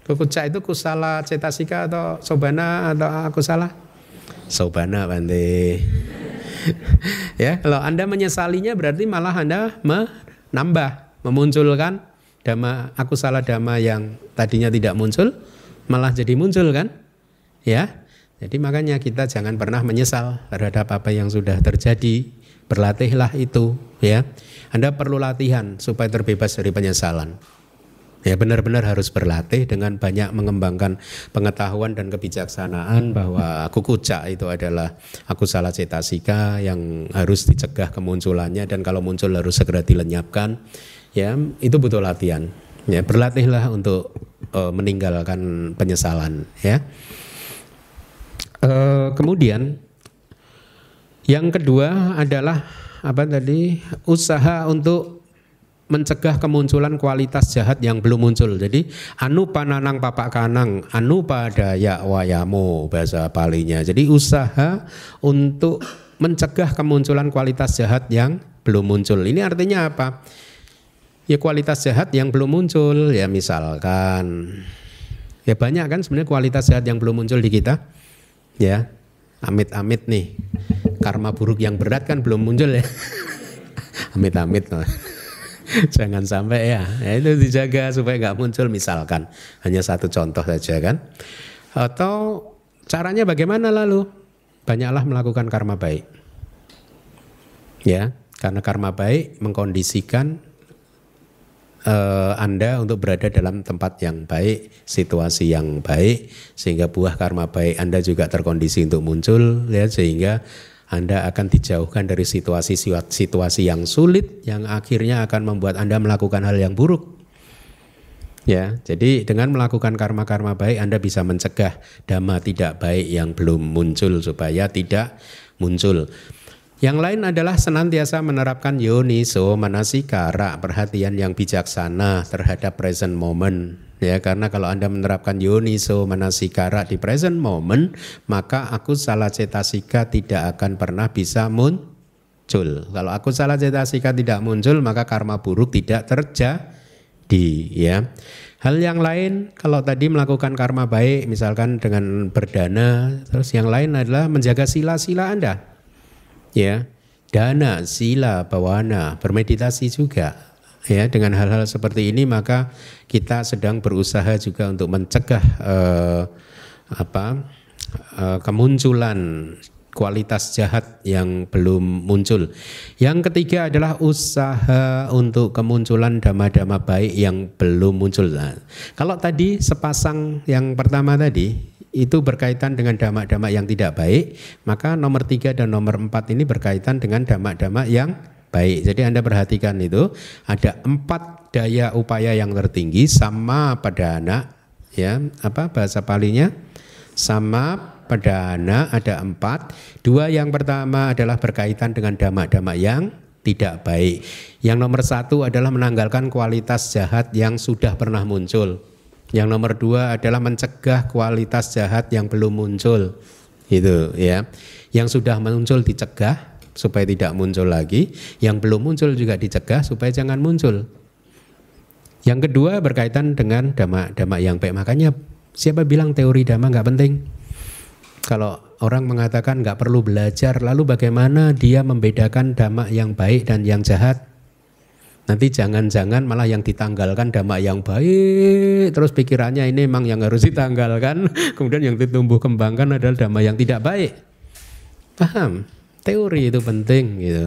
Kukuca itu kusala cetasika atau sobana atau aku salah? Sobana Bante. ya, kalau Anda menyesalinya berarti malah Anda menambah, memunculkan dhamma aku salah dhamma yang tadinya tidak muncul malah jadi muncul kan? Ya. Jadi makanya kita jangan pernah menyesal terhadap apa yang sudah terjadi. Berlatihlah itu ya. Anda perlu latihan supaya terbebas dari penyesalan. Ya benar-benar harus berlatih dengan banyak mengembangkan pengetahuan dan kebijaksanaan bahwa kukuca itu adalah aku salah cetasika yang harus dicegah kemunculannya dan kalau muncul harus segera dilenyapkan. Ya, itu butuh latihan. Ya, berlatihlah untuk uh, meninggalkan penyesalan ya. Uh, kemudian yang kedua adalah apa tadi? usaha untuk mencegah kemunculan kualitas jahat yang belum muncul. Jadi anu pananang papak kanang, anu padaya wayamo bahasa palinya. Jadi usaha untuk mencegah kemunculan kualitas jahat yang belum muncul. Ini artinya apa? Ya kualitas jahat yang belum muncul ya misalkan ya banyak kan sebenarnya kualitas jahat yang belum muncul di kita. Ya. Amit-amit nih. Karma buruk yang berat kan belum muncul ya. Amit-amit. Jangan sampai ya. ya itu dijaga supaya nggak muncul misalkan hanya satu contoh saja kan. Atau caranya bagaimana lalu? Banyaklah melakukan karma baik. Ya, karena karma baik mengkondisikan uh, Anda untuk berada dalam tempat yang baik, situasi yang baik, sehingga buah karma baik Anda juga terkondisi untuk muncul, ya, sehingga anda akan dijauhkan dari situasi-situasi yang sulit yang akhirnya akan membuat Anda melakukan hal yang buruk. Ya, jadi dengan melakukan karma-karma baik Anda bisa mencegah dhamma tidak baik yang belum muncul supaya tidak muncul. Yang lain adalah senantiasa menerapkan yoniso manasikara, perhatian yang bijaksana terhadap present moment ya karena kalau Anda menerapkan yoniso manasikara di present moment maka aku salah cetasika tidak akan pernah bisa muncul. Kalau aku salah cetasika tidak muncul maka karma buruk tidak terjadi ya. Hal yang lain kalau tadi melakukan karma baik misalkan dengan berdana terus yang lain adalah menjaga sila-sila Anda ya. Dana sila bawana bermeditasi juga ya dengan hal-hal seperti ini maka kita sedang berusaha juga untuk mencegah eh, apa eh, kemunculan kualitas jahat yang belum muncul. Yang ketiga adalah usaha untuk kemunculan dhamma-dhamma baik yang belum muncul. Nah, kalau tadi sepasang yang pertama tadi itu berkaitan dengan dhamma-dhamma yang tidak baik, maka nomor tiga dan nomor empat ini berkaitan dengan dhamma-dhamma yang baik. Jadi Anda perhatikan itu ada empat daya upaya yang tertinggi sama pada anak ya apa bahasa palinya sama pada anak ada empat. Dua yang pertama adalah berkaitan dengan dhamma-dhamma yang tidak baik. Yang nomor satu adalah menanggalkan kualitas jahat yang sudah pernah muncul. Yang nomor dua adalah mencegah kualitas jahat yang belum muncul. Itu ya. Yang sudah muncul dicegah, supaya tidak muncul lagi, yang belum muncul juga dicegah supaya jangan muncul. Yang kedua berkaitan dengan dhamma-dhamma yang baik. Makanya siapa bilang teori dhamma nggak penting? Kalau orang mengatakan nggak perlu belajar, lalu bagaimana dia membedakan dhamma yang baik dan yang jahat? Nanti jangan-jangan malah yang ditanggalkan dhamma yang baik, terus pikirannya ini memang yang harus ditanggalkan, kemudian yang ditumbuh kembangkan adalah dhamma yang tidak baik. Paham? Teori itu penting gitu.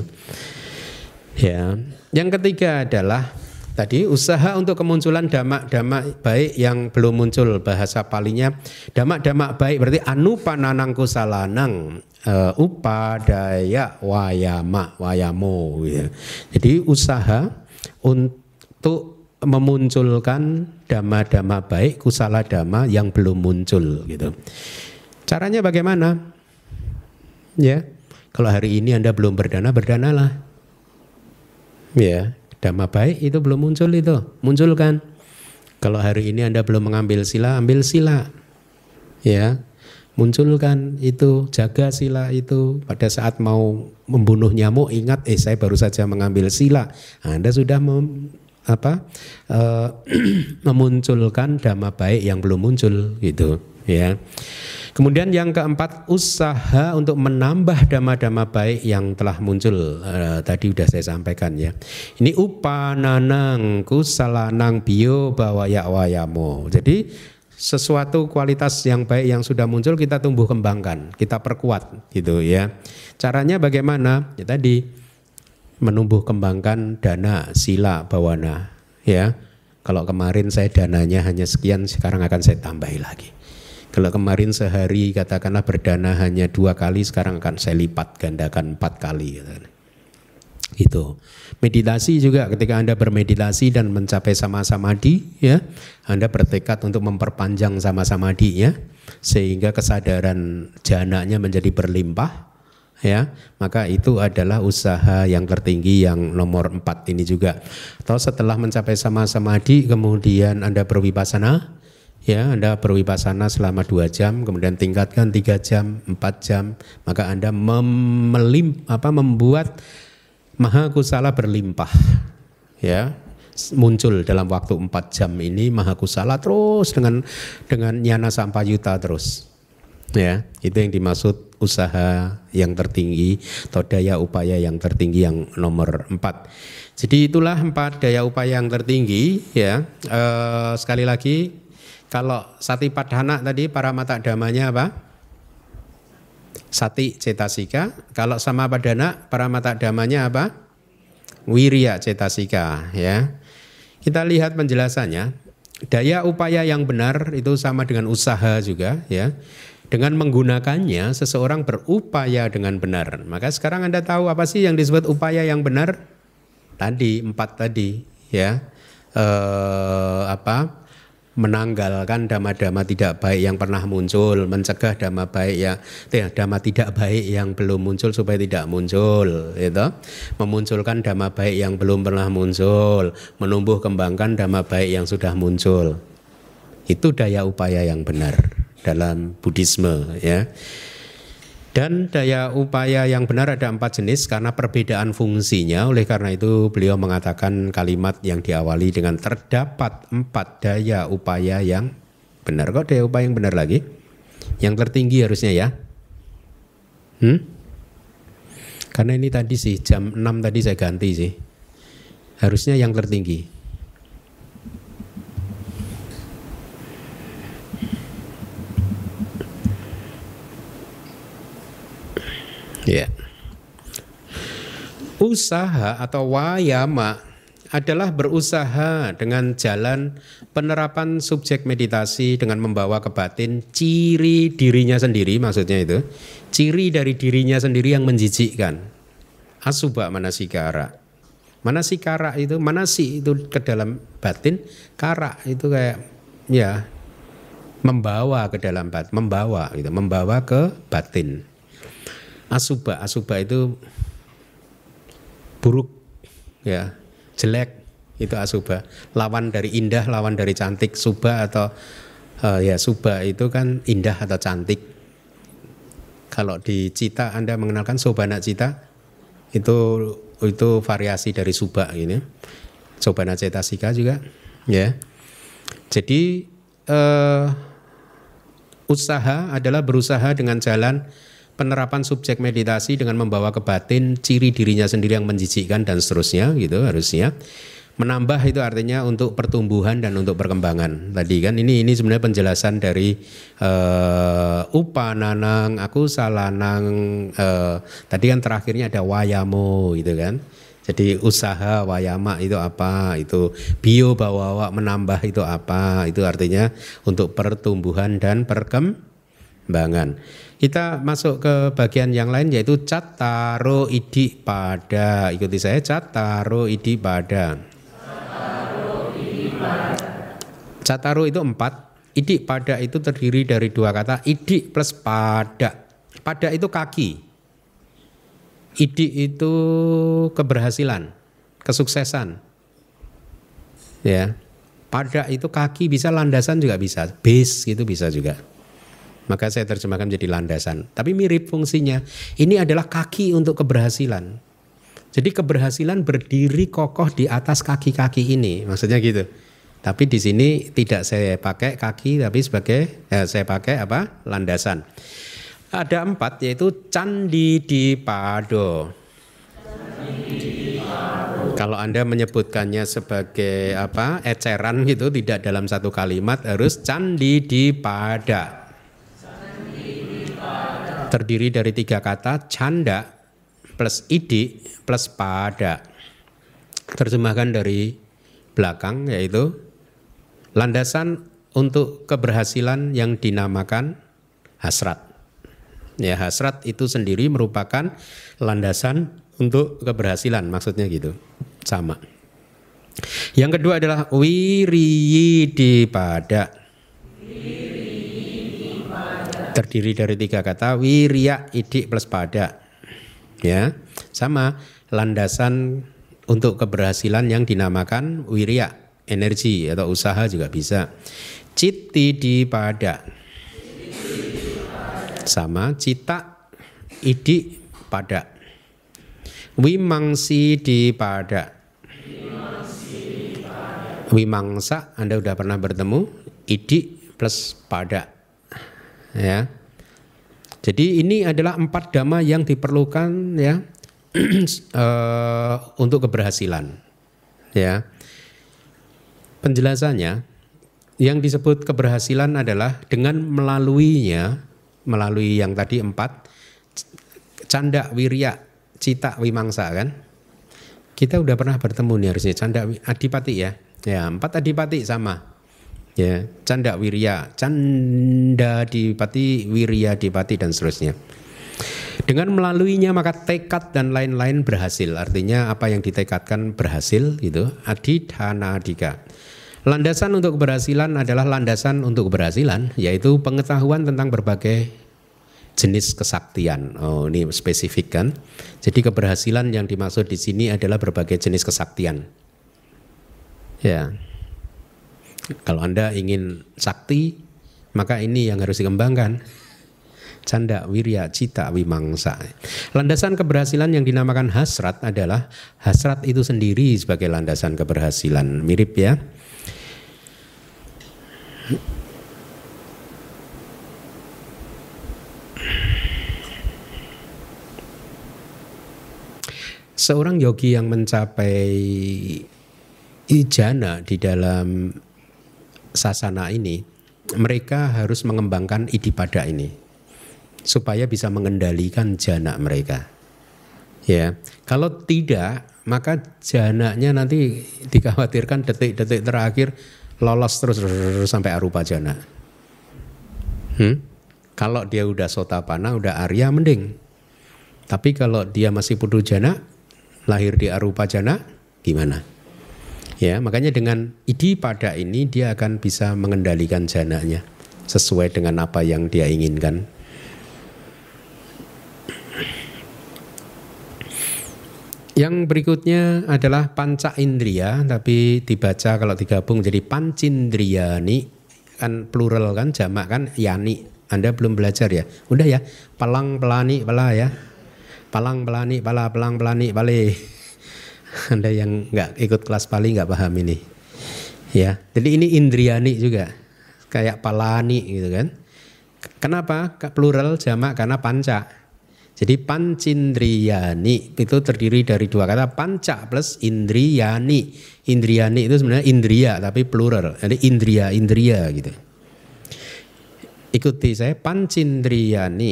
Ya. Yang ketiga adalah tadi usaha untuk kemunculan damak-damak baik yang belum muncul bahasa palinya damak-damak baik berarti anu pananang kusalanang uh, upadaya wayama wayamo gitu. jadi usaha untuk memunculkan dama-dama baik kusala dama yang belum muncul gitu caranya bagaimana ya kalau hari ini anda belum berdana berdanalah ya Dhamma baik itu belum muncul itu, munculkan. Kalau hari ini Anda belum mengambil sila, ambil sila. Ya, munculkan itu, jaga sila itu. Pada saat mau membunuh nyamuk, ingat, eh saya baru saja mengambil sila. Anda sudah mem, apa uh, memunculkan dhamma baik yang belum muncul gitu, ya. Kemudian yang keempat usaha untuk menambah dhamma-dhamma baik yang telah muncul uh, tadi sudah saya sampaikan ya. Ini upananang kusalanang bio bawaya wayamo. Jadi sesuatu kualitas yang baik yang sudah muncul kita tumbuh kembangkan, kita perkuat gitu ya. Caranya bagaimana? Ya tadi menumbuh kembangkan dana sila bawana ya. Kalau kemarin saya dananya hanya sekian, sekarang akan saya tambahi lagi. Kalau kemarin sehari katakanlah berdana hanya dua kali, sekarang akan saya lipat gandakan empat kali. Itu. Meditasi juga ketika Anda bermeditasi dan mencapai sama-sama di, ya, Anda bertekad untuk memperpanjang sama-sama di, ya, sehingga kesadaran jananya menjadi berlimpah, ya maka itu adalah usaha yang tertinggi yang nomor empat ini juga atau setelah mencapai sama-sama di kemudian anda berwipasana ya Anda berwipasana selama dua jam, kemudian tingkatkan tiga jam, empat jam, maka Anda memelim, apa, membuat maha kusala berlimpah, ya muncul dalam waktu empat jam ini maha kusala terus dengan dengan nyana sampayuta terus, ya itu yang dimaksud usaha yang tertinggi atau daya upaya yang tertinggi yang nomor empat. Jadi itulah empat daya upaya yang tertinggi ya. E, sekali lagi kalau sati padhana tadi para mata damanya apa? Sati cetasika. Kalau sama padana para mata damanya apa? Wirya cetasika ya. Kita lihat penjelasannya. Daya upaya yang benar itu sama dengan usaha juga ya. Dengan menggunakannya seseorang berupaya dengan benar. Maka sekarang Anda tahu apa sih yang disebut upaya yang benar? Tadi empat tadi ya. Eh, apa? Menanggalkan dhamma-dhamma tidak baik yang pernah muncul, mencegah dhamma baik ya, eh, dhamma tidak baik yang belum muncul supaya tidak muncul, itu memunculkan dhamma baik yang belum pernah muncul, menumbuh kembangkan dhamma baik yang sudah muncul. Itu daya upaya yang benar dalam Buddhisme ya. Dan daya upaya yang benar ada empat jenis karena perbedaan fungsinya. Oleh karena itu beliau mengatakan kalimat yang diawali dengan terdapat empat daya upaya yang benar. Kok daya upaya yang benar lagi? Yang tertinggi harusnya ya. Hmm? Karena ini tadi sih jam 6 tadi saya ganti sih. Harusnya yang tertinggi. Ya. Usaha atau wayama adalah berusaha dengan jalan penerapan subjek meditasi dengan membawa ke batin ciri dirinya sendiri maksudnya itu. Ciri dari dirinya sendiri yang menjijikkan. Asubha manasikara. Manasikara itu manasi itu ke dalam batin kara itu kayak ya membawa ke dalam batin membawa gitu membawa ke batin asuba. Asuba itu buruk ya. Jelek itu asuba. Lawan dari indah lawan dari cantik. Suba atau uh, ya suba itu kan indah atau cantik. Kalau di cita anda mengenalkan sobana cita? Itu itu variasi dari suba ini sobana cetasika juga Ya. Jadi eh, usaha adalah berusaha dengan jalan penerapan subjek meditasi dengan membawa ke batin ciri dirinya sendiri yang menjijikkan dan seterusnya gitu harusnya. Menambah itu artinya untuk pertumbuhan dan untuk perkembangan. Tadi kan ini ini sebenarnya penjelasan dari uh, upananang aku salanang uh, tadi kan terakhirnya ada wayamo gitu kan. Jadi usaha wayama itu apa itu bio bawawa menambah itu apa itu artinya untuk pertumbuhan dan perkembangan kita masuk ke bagian yang lain yaitu cataro idi pada. Ikuti saya cataro idi pada. Cataro itu empat. Idi pada itu terdiri dari dua kata. Idi plus pada. Pada itu kaki. Idi itu keberhasilan, kesuksesan. Ya. Pada itu kaki bisa landasan juga bisa. Base gitu bisa juga. Maka saya terjemahkan menjadi landasan. Tapi mirip fungsinya. Ini adalah kaki untuk keberhasilan. Jadi keberhasilan berdiri kokoh di atas kaki-kaki ini, maksudnya gitu. Tapi di sini tidak saya pakai kaki, tapi sebagai eh, saya pakai apa? Landasan. Ada empat yaitu candi di pado. Kalau Anda menyebutkannya sebagai apa eceran gitu tidak dalam satu kalimat harus candi di pada terdiri dari tiga kata canda plus idi plus pada. Terjemahkan dari belakang yaitu landasan untuk keberhasilan yang dinamakan hasrat. Ya, hasrat itu sendiri merupakan landasan untuk keberhasilan, maksudnya gitu. Sama. Yang kedua adalah wiriyi pada terdiri dari tiga kata wirya idik plus pada ya sama landasan untuk keberhasilan yang dinamakan wirya energi atau usaha juga bisa. Citi di pada sama cita idik pada wimangsi di pada wimangsa Anda sudah pernah bertemu? Idik plus pada ya. Jadi ini adalah empat dhamma yang diperlukan ya uh, untuk keberhasilan. Ya. Penjelasannya yang disebut keberhasilan adalah dengan melaluinya melalui yang tadi empat canda wirya cita wimangsa kan kita udah pernah bertemu nih harusnya canda adipati ya ya empat adipati sama ya canda wirya canda dipati wirya dipati dan seterusnya dengan melaluinya maka tekad dan lain-lain berhasil artinya apa yang ditekadkan berhasil gitu adidhana adika landasan untuk keberhasilan adalah landasan untuk keberhasilan yaitu pengetahuan tentang berbagai jenis kesaktian. Oh, ini spesifik kan. Jadi keberhasilan yang dimaksud di sini adalah berbagai jenis kesaktian. Ya. Kalau Anda ingin sakti, maka ini yang harus dikembangkan. Canda, wirya, cita, wimangsa. Landasan keberhasilan yang dinamakan hasrat adalah hasrat itu sendiri sebagai landasan keberhasilan. Mirip ya. Seorang yogi yang mencapai ijana di dalam sasana ini, mereka harus mengembangkan idipada ini supaya bisa mengendalikan jana mereka. Ya, kalau tidak maka jananya nanti dikhawatirkan detik-detik terakhir lolos terus, terus sampai arupa jana. Hmm? Kalau dia udah sotapana, udah arya mending. Tapi kalau dia masih putu jana, lahir di arupa jana, gimana? Ya, makanya dengan idi pada ini dia akan bisa mengendalikan jananya sesuai dengan apa yang dia inginkan. Yang berikutnya adalah panca indria, tapi dibaca kalau digabung jadi pancindriani, kan plural kan, jamak kan, yani. Anda belum belajar ya? Udah ya, palang pelani pala ya. Palang pelani pala, palang pelani pale. Anda yang nggak ikut kelas Pali nggak paham ini. Ya, jadi ini indriani juga. Kayak palani gitu kan. Kenapa? Plural jamak karena panca. Jadi pancindriyani itu terdiri dari dua kata panca plus indriyani. Indriyani itu sebenarnya indria tapi plural. Jadi indria, indria gitu. Ikuti saya pancindriyani.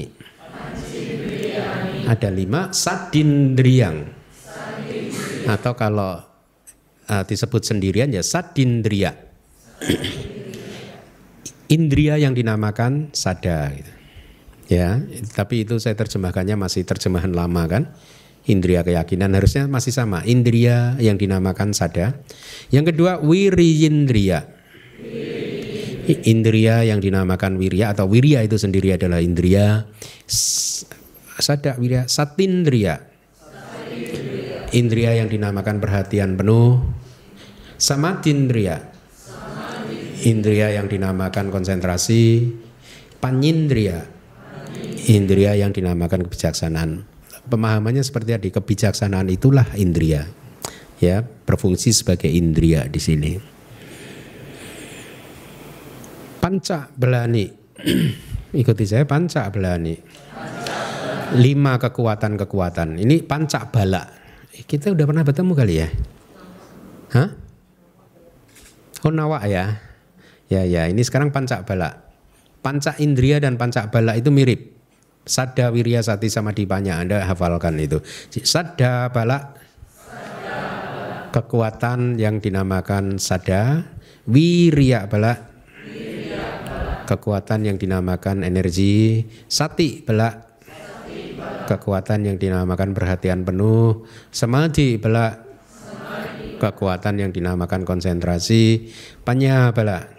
Ada lima sadindriyang. Atau kalau uh, disebut sendirian ya sadindria. Indria yang dinamakan sada gitu. Ya, tapi itu saya terjemahkannya masih terjemahan lama kan. Indria keyakinan harusnya masih sama. Indria yang dinamakan sada. Yang kedua wiriyindria. Indria yang dinamakan wirya atau wirya itu sendiri adalah indria. Sada wirya satindria. Indria yang dinamakan perhatian penuh. Samatindria. Indria yang dinamakan konsentrasi. Panyindria indria yang dinamakan kebijaksanaan. Pemahamannya seperti tadi, kebijaksanaan itulah indria. Ya, berfungsi sebagai indria di sini. Panca belani. Ikuti saya panca belani. Lima kekuatan-kekuatan. Ini panca bala. Kita udah pernah bertemu kali ya? Hah? Oh nawak ya? Ya ya, ini sekarang panca bala. Panca indria dan panca bala itu mirip. Sada wirya sati sama dipanya Anda hafalkan itu. Sada bala kekuatan yang dinamakan sada, wirya bala kekuatan yang dinamakan energi, sati bala kekuatan yang dinamakan perhatian penuh, samadhi bala kekuatan yang dinamakan konsentrasi, panya bala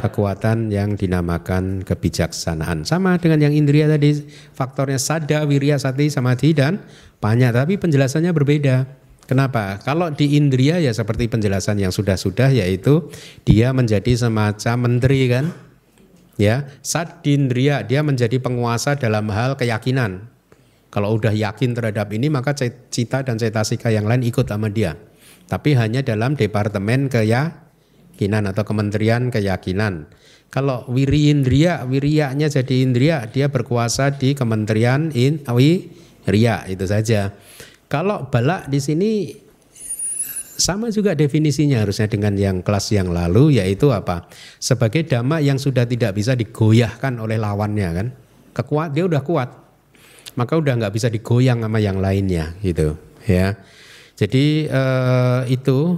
kekuatan yang dinamakan kebijaksanaan. Sama dengan yang indria tadi, faktornya sada, wirya, sati, samadhi, dan banyak. Tapi penjelasannya berbeda. Kenapa? Kalau di indria ya seperti penjelasan yang sudah-sudah yaitu dia menjadi semacam menteri kan? Ya, sadindria dia menjadi penguasa dalam hal keyakinan. Kalau udah yakin terhadap ini maka cita dan cetasika yang lain ikut sama dia. Tapi hanya dalam departemen keya keyakinan atau kementerian keyakinan. Kalau wiri indria, wirianya jadi indria, dia berkuasa di kementerian in, ria itu saja. Kalau balak di sini sama juga definisinya harusnya dengan yang kelas yang lalu yaitu apa? Sebagai dhamma yang sudah tidak bisa digoyahkan oleh lawannya kan. Kekuat dia udah kuat. Maka udah nggak bisa digoyang sama yang lainnya gitu ya. Jadi uh, itu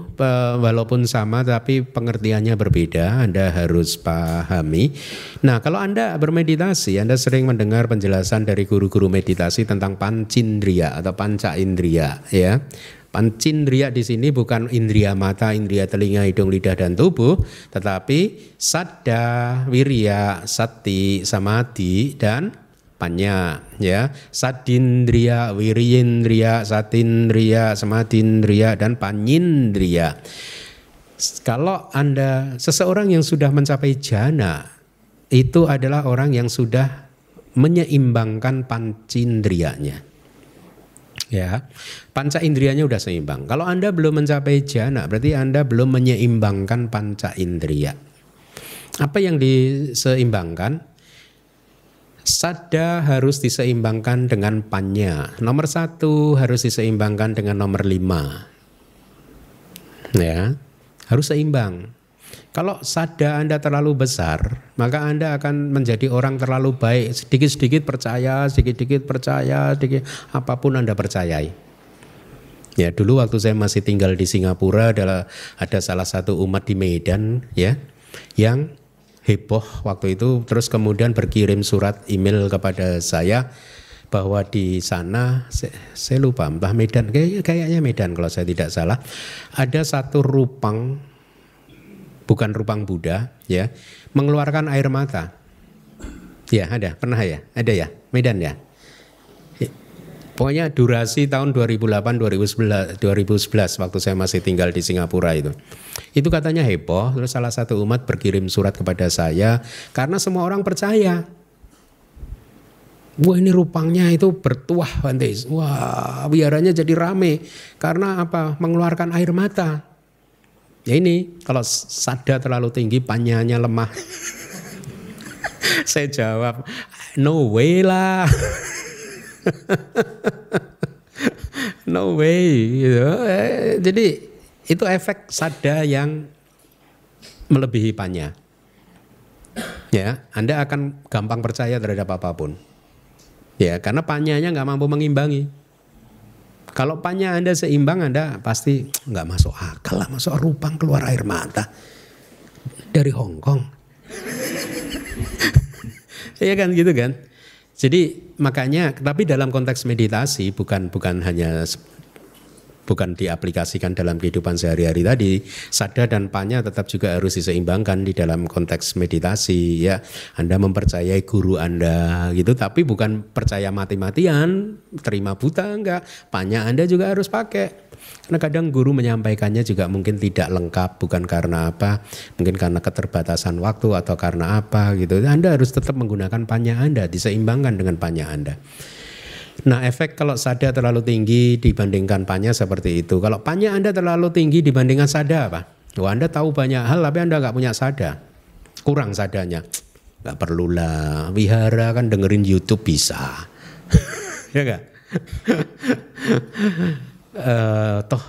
walaupun sama tapi pengertiannya berbeda, Anda harus pahami. Nah, kalau Anda bermeditasi, Anda sering mendengar penjelasan dari guru-guru meditasi tentang pancindria atau panca indria, ya. Pancindria di sini bukan indria mata, indria telinga, hidung, lidah dan tubuh, tetapi sadda, wirya, sati, samadhi dan panya ya. Sadindria wirindria satindria samadindria dan panyindria kalau anda seseorang yang sudah mencapai jana itu adalah orang yang sudah menyeimbangkan pancindrianya ya panca indrianya sudah seimbang. Kalau anda belum mencapai jana berarti anda belum menyeimbangkan panca indria apa yang diseimbangkan Sada harus diseimbangkan dengan panya. Nomor satu harus diseimbangkan dengan nomor lima. Ya, harus seimbang. Kalau sada Anda terlalu besar, maka Anda akan menjadi orang terlalu baik. Sedikit-sedikit percaya, sedikit-sedikit percaya, sedikit apa pun Anda percayai. Ya, dulu waktu saya masih tinggal di Singapura adalah ada salah satu umat di Medan ya yang heboh waktu itu. Terus kemudian berkirim surat email kepada saya bahwa di sana saya, saya lupa entah Medan. Kayak, kayaknya Medan kalau saya tidak salah. Ada satu rupang bukan rupang Buddha ya mengeluarkan air mata. Ya ada. Pernah ya? Ada ya? Medan ya Pokoknya durasi tahun 2008 2011 2011 waktu saya masih tinggal di Singapura itu. Itu katanya heboh, terus salah satu umat berkirim surat kepada saya karena semua orang percaya. Wah ini rupangnya itu bertuah Bantes. Wah biaranya jadi rame karena apa? Mengeluarkan air mata. Ya ini kalau sada terlalu tinggi panyanya lemah. Saya jawab, no way lah. no way gitu. Eh, jadi itu efek sada yang melebihi panya. Ya, Anda akan gampang percaya terhadap apa pun. Ya, karena panyanya nggak mampu mengimbangi. Kalau panya Anda seimbang, Anda pasti nggak masuk akal lah, masuk rupang keluar air mata dari Hong Kong. Iya kan gitu kan. Jadi makanya, tapi dalam konteks meditasi bukan bukan hanya bukan diaplikasikan dalam kehidupan sehari-hari tadi. Sada dan panya tetap juga harus diseimbangkan di dalam konteks meditasi ya. Anda mempercayai guru Anda gitu. Tapi bukan percaya mati-matian terima buta enggak. Panya Anda juga harus pakai. Karena kadang guru menyampaikannya juga mungkin tidak lengkap bukan karena apa mungkin karena keterbatasan waktu atau karena apa gitu. Anda harus tetap menggunakan panya Anda diseimbangkan dengan panya Anda Nah efek kalau sada terlalu tinggi dibandingkan panya seperti itu. Kalau panya Anda terlalu tinggi dibandingkan sada apa? Wah Anda tahu banyak hal tapi Anda nggak punya sada. Kurang sadanya. Gak perlulah. Wihara kan dengerin YouTube bisa. ya gak? uh, toh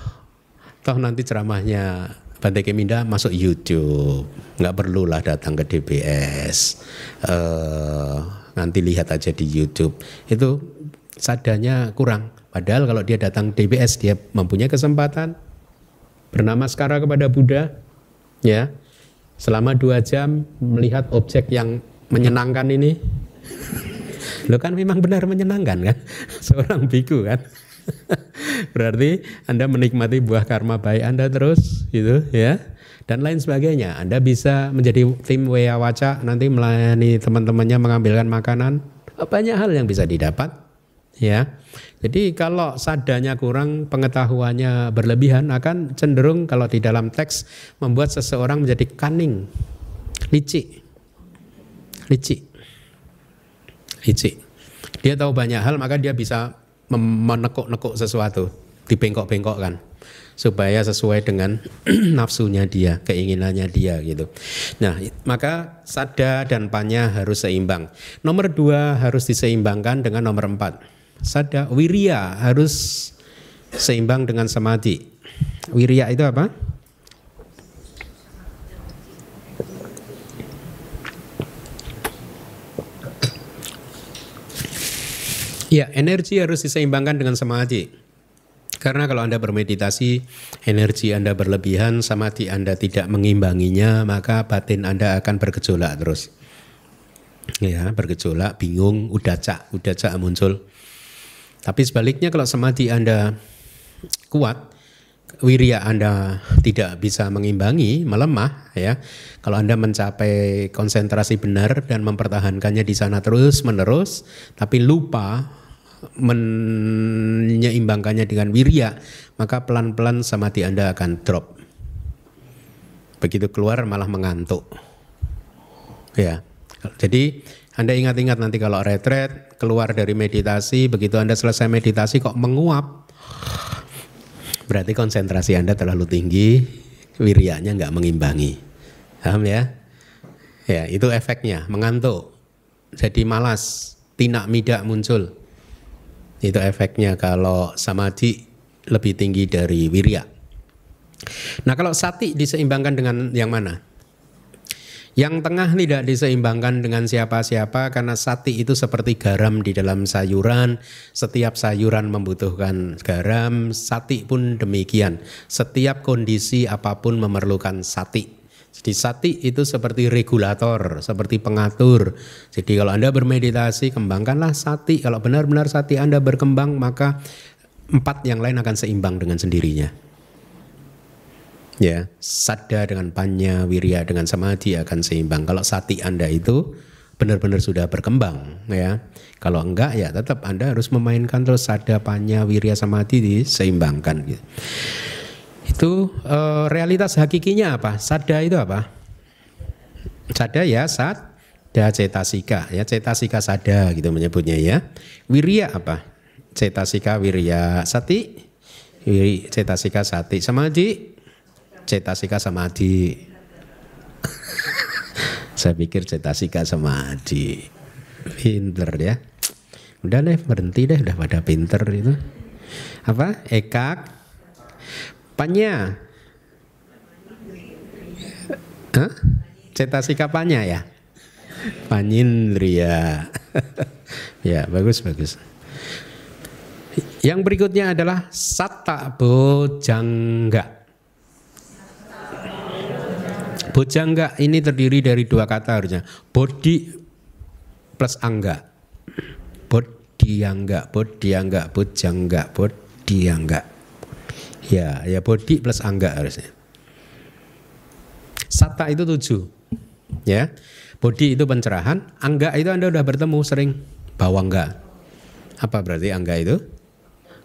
toh nanti ceramahnya Bante Keminda masuk YouTube, nggak perlulah datang ke DBS, uh, nanti lihat aja di YouTube. Itu sadanya kurang. Padahal kalau dia datang DBS dia mempunyai kesempatan bernamaskara kepada Buddha, ya selama dua jam melihat objek yang menyenangkan ini. Lo kan memang benar menyenangkan kan, seorang biku kan. Berarti Anda menikmati buah karma baik Anda terus gitu ya. Dan lain sebagainya. Anda bisa menjadi tim Wea Waca nanti melayani teman-temannya mengambilkan makanan. Banyak hal yang bisa didapat ya. Jadi kalau sadanya kurang, pengetahuannya berlebihan akan cenderung kalau di dalam teks membuat seseorang menjadi cunning, licik. Licik. Licik. Dia tahu banyak hal maka dia bisa menekuk-nekuk sesuatu, dibengkok-bengkokkan supaya sesuai dengan nafsunya dia, keinginannya dia gitu. Nah, maka sada dan panya harus seimbang. Nomor dua harus diseimbangkan dengan nomor empat sada wirya harus seimbang dengan samadhi. Wirya itu apa? Ya, energi harus diseimbangkan dengan samadhi. Karena kalau Anda bermeditasi, energi Anda berlebihan, samadhi Anda tidak mengimbanginya, maka batin Anda akan bergejolak terus. Ya, bergejolak, bingung, udah cak, udah cak muncul. Tapi sebaliknya kalau samadhi Anda kuat, wirya Anda tidak bisa mengimbangi, melemah ya. Kalau Anda mencapai konsentrasi benar dan mempertahankannya di sana terus menerus tapi lupa menyeimbangkannya dengan wirya, maka pelan-pelan samadhi Anda akan drop. Begitu keluar malah mengantuk. Ya. Jadi anda ingat-ingat nanti kalau retret, keluar dari meditasi, begitu Anda selesai meditasi kok menguap, berarti konsentrasi Anda terlalu tinggi, wirianya nggak mengimbangi. Paham ya? Ya, itu efeknya, mengantuk. Jadi malas, tinak midak muncul. Itu efeknya kalau samadhi lebih tinggi dari wirya. Nah kalau sati diseimbangkan dengan yang mana? Yang tengah tidak diseimbangkan dengan siapa-siapa karena sati itu seperti garam di dalam sayuran. Setiap sayuran membutuhkan garam, sati pun demikian. Setiap kondisi apa pun memerlukan sati. Jadi sati itu seperti regulator, seperti pengatur. Jadi kalau Anda bermeditasi, kembangkanlah sati. Kalau benar-benar sati Anda berkembang, maka empat yang lain akan seimbang dengan sendirinya ya sada dengan panya wirya dengan samadhi akan seimbang. Kalau sati anda itu benar-benar sudah berkembang ya. Kalau enggak ya tetap anda harus memainkan terus sada panya wirya samadhi diseimbangkan gitu. Itu e, realitas hakikinya apa? Sada itu apa? Sada ya sada cetasika ya. Cetasika sada gitu menyebutnya ya. Wirya apa? Cetasika wirya sati cetasika sati samadhi cetasika samadhi. Saya pikir cetasika samadhi. Pinter ya. Udah deh berhenti deh udah pada pinter itu. Apa? Ekak. Panya. Hah? Cetasika panya ya? Panyindria. ya, bagus bagus. Yang berikutnya adalah satta bojangga. Bojangga ini terdiri dari dua kata harusnya. Bodi plus angga. Bodiangga, bodiangga, bojangga, bodiangga. Ya, ya bodi plus angga harusnya. Satta itu tujuh. Ya. Bodi itu pencerahan, angga itu Anda udah bertemu sering bawangga. Apa berarti angga itu?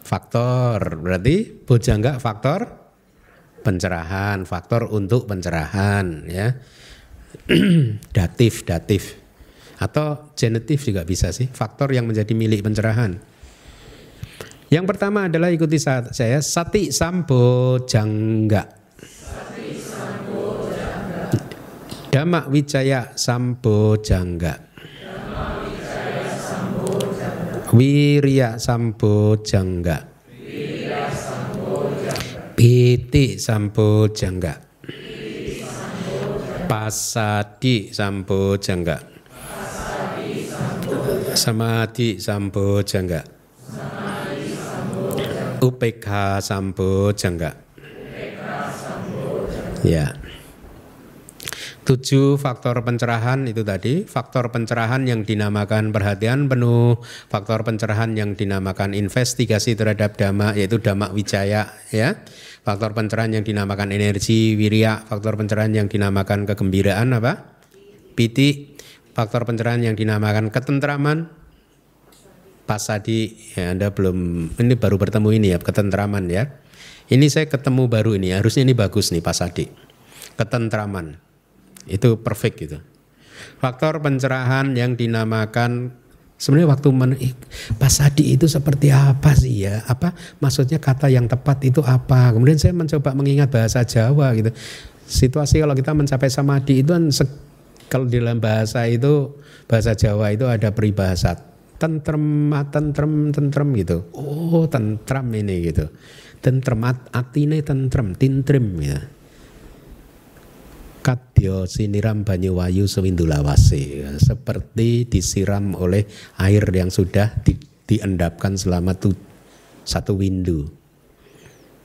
Faktor. Berarti bojangga faktor pencerahan, faktor untuk pencerahan ya. datif, datif. Atau genetif juga bisa sih, faktor yang menjadi milik pencerahan. Yang pertama adalah ikuti saya sati sambo jangga. Dhamma Wijaya Sambo Jangga. Wirya Sambo Jangga. Piti Sambo Jangga. Pasadi Sambo Jangga. Samadhi Sambo Jangga. UPK Sambo Jangga. Ya. Tujuh faktor pencerahan itu tadi, faktor pencerahan yang dinamakan perhatian penuh, faktor pencerahan yang dinamakan investigasi terhadap dhamma yaitu dhamma wijaya ya. Faktor pencerahan yang dinamakan energi wirya, faktor pencerahan yang dinamakan kegembiraan apa? Piti, faktor pencerahan yang dinamakan ketentraman pasadi ya Anda belum ini baru bertemu ini ya ketentraman ya. Ini saya ketemu baru ini harusnya ini bagus nih pasadi. Ketentraman itu perfect gitu. Faktor pencerahan yang dinamakan sebenarnya waktu men, pasadi itu seperti apa sih ya? Apa maksudnya kata yang tepat itu apa? Kemudian saya mencoba mengingat bahasa Jawa gitu. Situasi kalau kita mencapai samadhi itu kan kalau dalam bahasa itu bahasa Jawa itu ada peribahasa tentrem tentrem tentrem gitu. Oh, tentram ini gitu. Tentrem atine tentrem, tintrim ya kadya siniram banyu wayu sewindulawase seperti disiram oleh air yang sudah di, diendapkan selama tu, satu windu.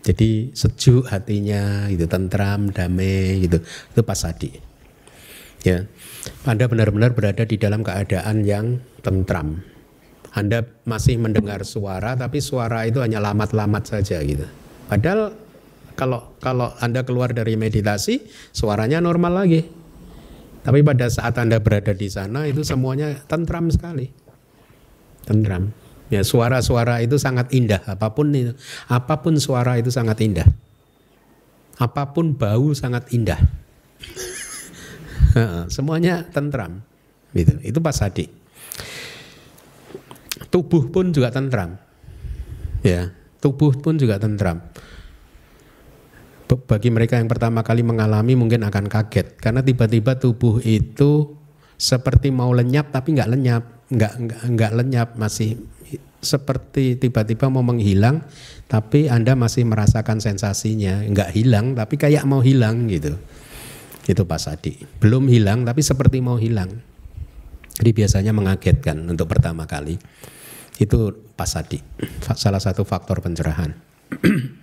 Jadi sejuk hatinya itu tentram damai gitu. Itu pasadi ya. Anda benar-benar berada di dalam keadaan yang tentram. Anda masih mendengar suara tapi suara itu hanya lamat-lamat saja gitu. Padahal kalau kalau Anda keluar dari meditasi, suaranya normal lagi. Tapi pada saat Anda berada di sana itu semuanya tentram sekali. Tentram. Ya, suara-suara itu sangat indah, apa pun itu. Apa pun suara itu sangat indah. Apa pun bau sangat indah. semuanya tentram. Gitu. Itu pas hadi. Tubuh pun juga tentram. Ya, tubuh pun juga tentram bagi mereka yang pertama kali mengalami mungkin akan kaget. Karena tiba-tiba tubuh itu seperti mau lenyap tapi nggak lenyap, nggak nggak lenyap masih seperti tiba-tiba mau menghilang tapi anda masih merasakan sensasinya. Nggak hilang tapi kayak mau hilang gitu. Itu pas Adi belum hilang tapi seperti mau hilang. Jadi biasanya mengagetkan untuk pertama kali. Itu pas Adi salah satu faktor pencerahan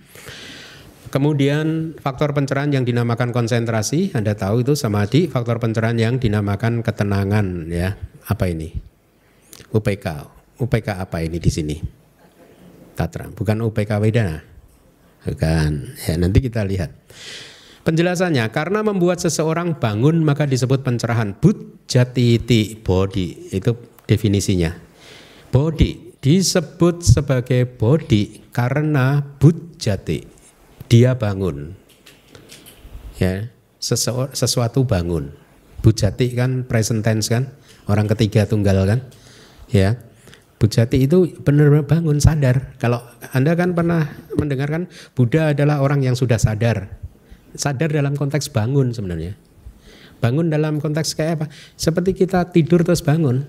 Kemudian faktor pencerahan yang dinamakan konsentrasi, Anda tahu itu samadhi, faktor pencerahan yang dinamakan ketenangan ya. Apa ini? UPK. UPK apa ini di sini? Tatra, bukan UPK Wedana. Bukan. Ya, nanti kita lihat. Penjelasannya, karena membuat seseorang bangun maka disebut pencerahan. But jati ti body, itu definisinya. Body disebut sebagai body karena but jati dia bangun. Ya, sesuatu bangun. Bujati kan present tense kan, orang ketiga tunggal kan. Ya. Bujati itu benar-benar bangun sadar. Kalau Anda kan pernah mendengarkan Buddha adalah orang yang sudah sadar. Sadar dalam konteks bangun sebenarnya. Bangun dalam konteks kayak apa? Seperti kita tidur terus bangun.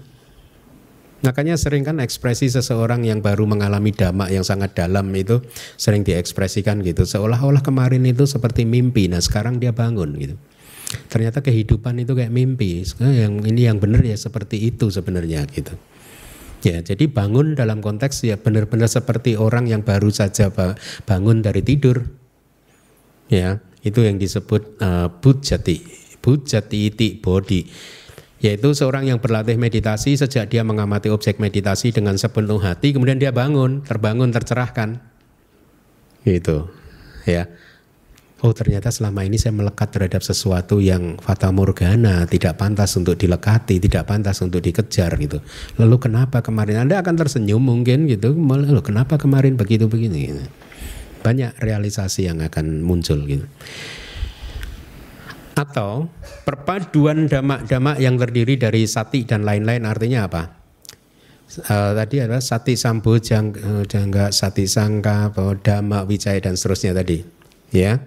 Makanya sering kan ekspresi seseorang yang baru mengalami dhamma yang sangat dalam itu sering diekspresikan gitu. Seolah-olah kemarin itu seperti mimpi, nah sekarang dia bangun gitu. Ternyata kehidupan itu kayak mimpi. Yang ini yang benar ya seperti itu sebenarnya gitu. Ya, jadi bangun dalam konteks ya benar-benar seperti orang yang baru saja bangun dari tidur. Ya, itu yang disebut uh, bujati. Bujati iti body yaitu seorang yang berlatih meditasi sejak dia mengamati objek meditasi dengan sepenuh hati kemudian dia bangun terbangun tercerahkan. Gitu ya. Oh ternyata selama ini saya melekat terhadap sesuatu yang fata morgana tidak pantas untuk dilekati tidak pantas untuk dikejar gitu. Lalu kenapa kemarin? Anda akan tersenyum mungkin gitu. Lalu kenapa kemarin begitu begini gitu. banyak realisasi yang akan muncul gitu atau perpaduan damak-damak yang terdiri dari sati dan lain-lain artinya apa? Uh, tadi adalah sati sambo jangga, jangga sati sangka, dhamma wijaya dan seterusnya tadi, ya.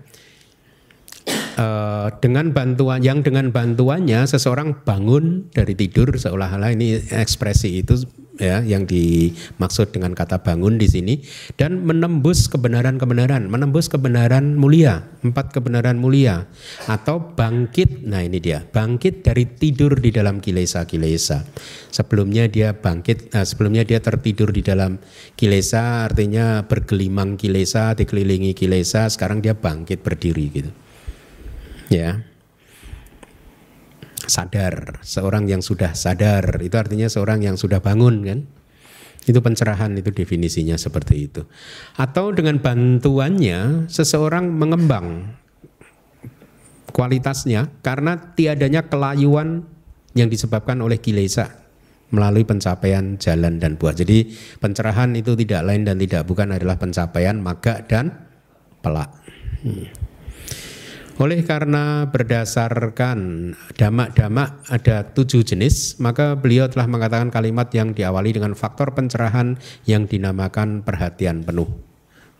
Uh, dengan bantuan yang dengan bantuannya seseorang bangun dari tidur seolah-olah ini ekspresi itu ya yang dimaksud dengan kata bangun di sini dan menembus kebenaran-kebenaran, menembus kebenaran mulia, empat kebenaran mulia atau bangkit. Nah, ini dia, bangkit dari tidur di dalam kilesa-kilesa. Sebelumnya dia bangkit, nah, sebelumnya dia tertidur di dalam kilesa artinya bergelimang kilesa, dikelilingi kilesa, sekarang dia bangkit berdiri gitu. Ya sadar, seorang yang sudah sadar itu artinya seorang yang sudah bangun kan. Itu pencerahan itu definisinya seperti itu. Atau dengan bantuannya seseorang mengembang kualitasnya karena tiadanya kelayuan yang disebabkan oleh kilesa melalui pencapaian jalan dan buah. Jadi pencerahan itu tidak lain dan tidak bukan adalah pencapaian maga dan pelak. Hmm. Oleh karena berdasarkan damak-damak ada tujuh jenis, maka beliau telah mengatakan kalimat yang diawali dengan faktor pencerahan yang dinamakan perhatian penuh.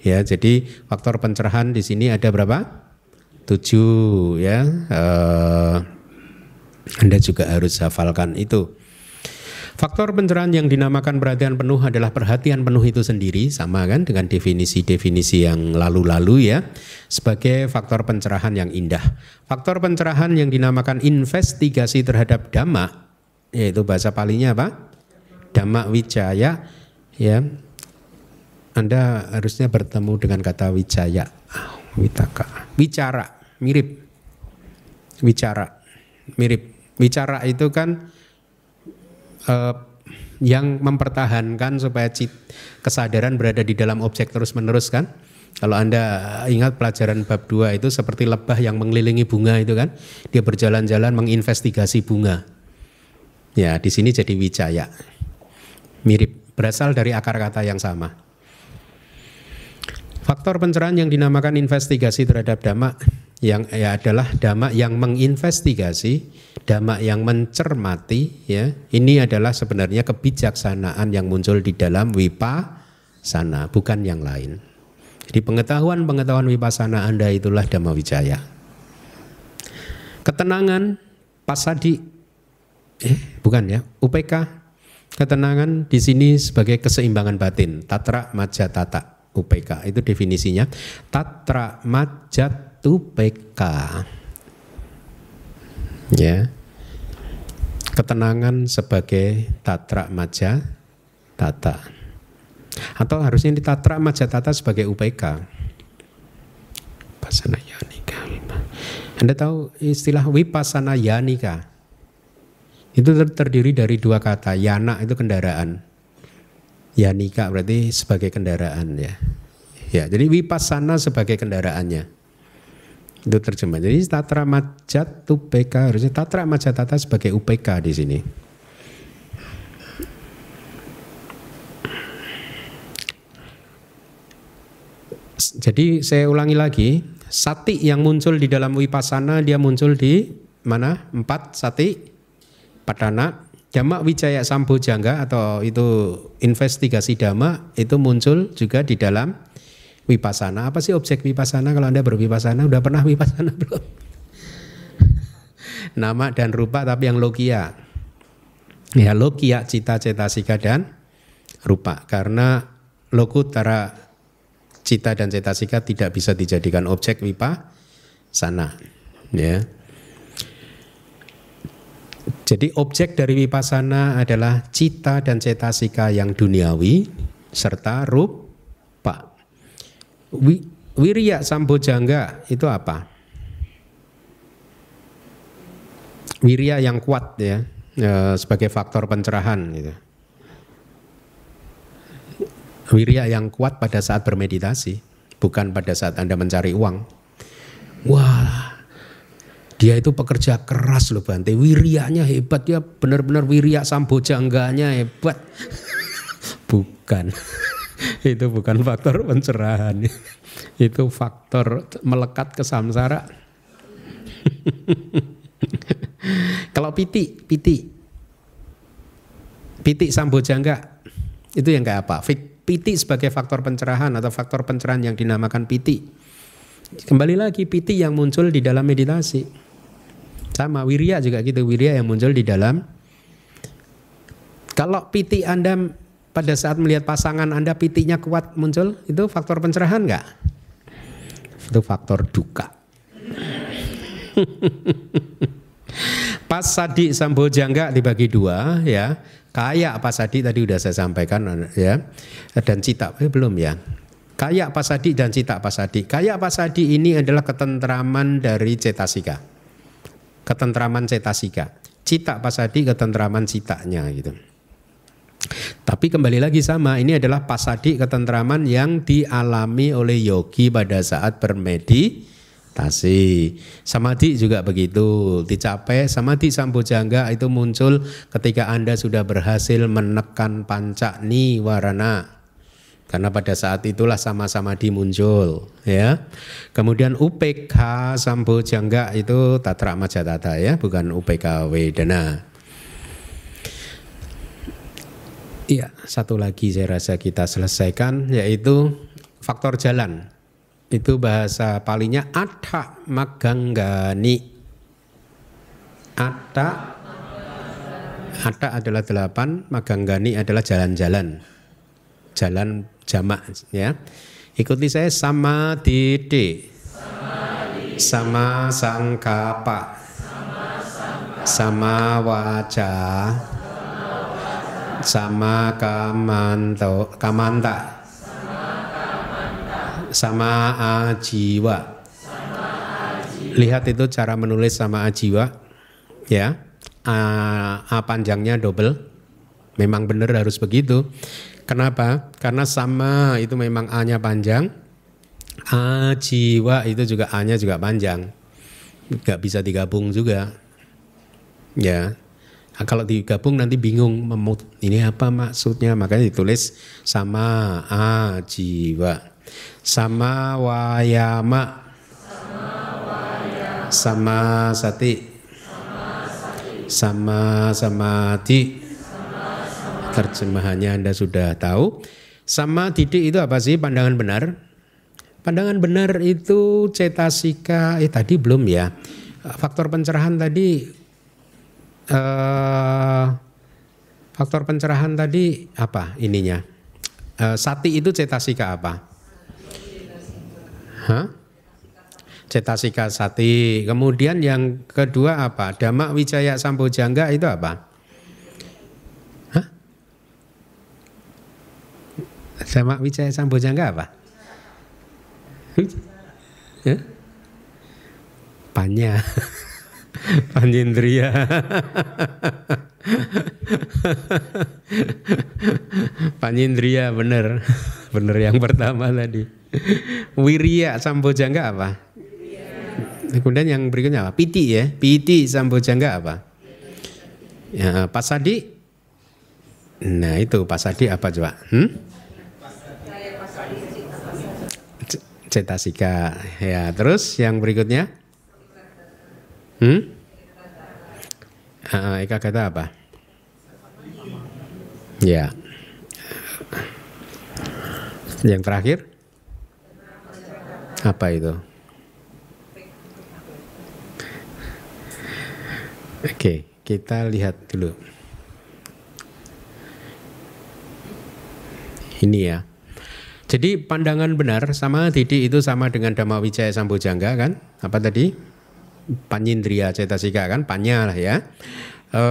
Ya, jadi faktor pencerahan di sini ada berapa? Tujuh ya. Uh, anda juga harus hafalkan itu. Faktor pencerahan yang dinamakan perhatian penuh adalah perhatian penuh itu sendiri sama kan dengan definisi-definisi yang lalu-lalu ya sebagai faktor pencerahan yang indah. Faktor pencerahan yang dinamakan investigasi terhadap dhamma yaitu bahasa palinya apa? Dhamma wijaya ya. Anda harusnya bertemu dengan kata wijaya. Witaka. Bicara, mirip. Bicara, mirip. Bicara itu kan uh, yang mempertahankan supaya kesadaran berada di dalam objek terus-menerus kan. Kalau Anda ingat pelajaran bab 2 itu seperti lebah yang mengelilingi bunga itu kan. Dia berjalan-jalan menginvestigasi bunga. Ya, di sini jadi wijaya. Mirip, berasal dari akar kata yang sama. Faktor pencerahan yang dinamakan investigasi terhadap dhamma yang ya adalah dhamma yang menginvestigasi, dhamma yang mencermati ya. Ini adalah sebenarnya kebijaksanaan yang muncul di dalam wipasana, bukan yang lain. Jadi pengetahuan-pengetahuan wipasana Anda itulah dhamma wijaya. Ketenangan pasadi eh bukan ya, UPK ketenangan di sini sebagai keseimbangan batin, tatra majatata. UPK itu definisinya tatra majatu PK ya. Ketenangan sebagai tatra maja tata. Atau harusnya di tatra maja tata sebagai UPK Pasana yanika Anda tahu istilah wipasana yanika itu terdiri dari dua kata yana itu kendaraan. Yanika berarti sebagai kendaraan ya. Ya, jadi wipasana sebagai kendaraannya. Itu terjemah. Jadi tatra majat UPK harusnya tatra majatata sebagai UPK di sini. Jadi saya ulangi lagi, sati yang muncul di dalam wipasana dia muncul di mana? Empat sati, padana, Dhamma Wijaya Sambojangga atau itu investigasi dhamma itu muncul juga di dalam Wipasana, apa sih objek wipasana? Kalau Anda berwipasana, udah pernah wipasana belum? Nama dan rupa tapi yang logia. Ya logia, cita, cetasika dan rupa. Karena lokutara cita dan cetasika tidak bisa dijadikan objek wipasana. Ya. Jadi objek dari wipasana adalah cita dan cetasika yang duniawi serta rupa. Wi, wirya sambojangga itu apa? Wirya yang kuat ya, e, sebagai faktor pencerahan gitu. Wirya yang kuat pada saat bermeditasi, bukan pada saat Anda mencari uang. Wah, dia itu pekerja keras loh Bante. Wirianya hebat ya benar-benar wirya sambojangganya hebat. bukan. itu bukan faktor pencerahan. itu faktor melekat ke samsara. Kalau piti, piti. Piti sambojangga itu yang kayak apa? Piti sebagai faktor pencerahan atau faktor pencerahan yang dinamakan piti. Kembali lagi piti yang muncul di dalam meditasi. Sama wirya juga gitu, wirya yang muncul di dalam. Kalau piti Anda pada saat melihat pasangan Anda pitinya kuat muncul, itu faktor pencerahan enggak? Itu faktor duka. Pas sadi sambojangga dibagi dua ya. Kayak pasadi tadi udah saya sampaikan ya. Dan cita eh, belum ya. Kayak pasadi dan cita pasadi. Kayak pasadi ini adalah ketentraman dari cetasika ketentraman cetasika. Cita pasadi ketentraman citanya gitu. Tapi kembali lagi sama, ini adalah pasadi ketentraman yang dialami oleh yogi pada saat bermeditasi. Samadhi juga begitu, dicapai samadhi sambojangga itu muncul ketika Anda sudah berhasil menekan panca niwarana. Karena pada saat itulah sama-sama dimuncul ya. Kemudian UPK Sambo Jangga itu Tatra Majatata ya, bukan UPK Wedana. Iya, satu lagi saya rasa kita selesaikan yaitu faktor jalan. Itu bahasa palingnya Atha Maganggani. Atha Atha adalah delapan, Maganggani adalah jalan-jalan. Jalan jamak ya. Ikuti saya sama didi. Sama sangkapa. Sama wajah. Sama kamanto, kamanta. Sama ajiwa. Lihat itu cara menulis sama ajiwa. Ya. A, A panjangnya double. Memang benar harus begitu. Kenapa? Karena sama itu memang A-nya panjang, A jiwa itu juga A-nya juga panjang. Gak bisa digabung juga. Ya. Nah, kalau digabung nanti bingung memut ini apa maksudnya? Makanya ditulis sama a jiwa. Sama wayama sama, sati. Sama samadhi. Terjemahannya Anda sudah tahu. Sama didik itu apa sih? Pandangan benar? Pandangan benar itu cetasika, eh tadi belum ya. Faktor pencerahan tadi, eh, faktor pencerahan tadi apa ininya? Eh, sati itu cetasika apa? Hah? Cetasika sati. Kemudian yang kedua apa? Dhamma Wijaya Sambojangga itu apa? sama Wijaya Sambojangga apa? Ya? Panya. Panjendria. Panjendria bener. Bener yang pertama tadi. Wirya Sambojangga apa? Kemudian yang berikutnya apa? Piti ya. Piti Sambojangga apa? Ya, Pasadi. Nah itu Pasadi apa coba? Hmm? cetasika. Ya, terus yang berikutnya? Hmm? Uh, Eka kata apa? Ya. Yang terakhir? Apa itu? Oke, kita lihat dulu. Ini ya. Jadi pandangan benar sama Didi itu sama dengan Dhamma Wijaya Sambojangga kan? Apa tadi? Panyindria cetasika kan? Panya lah ya. E,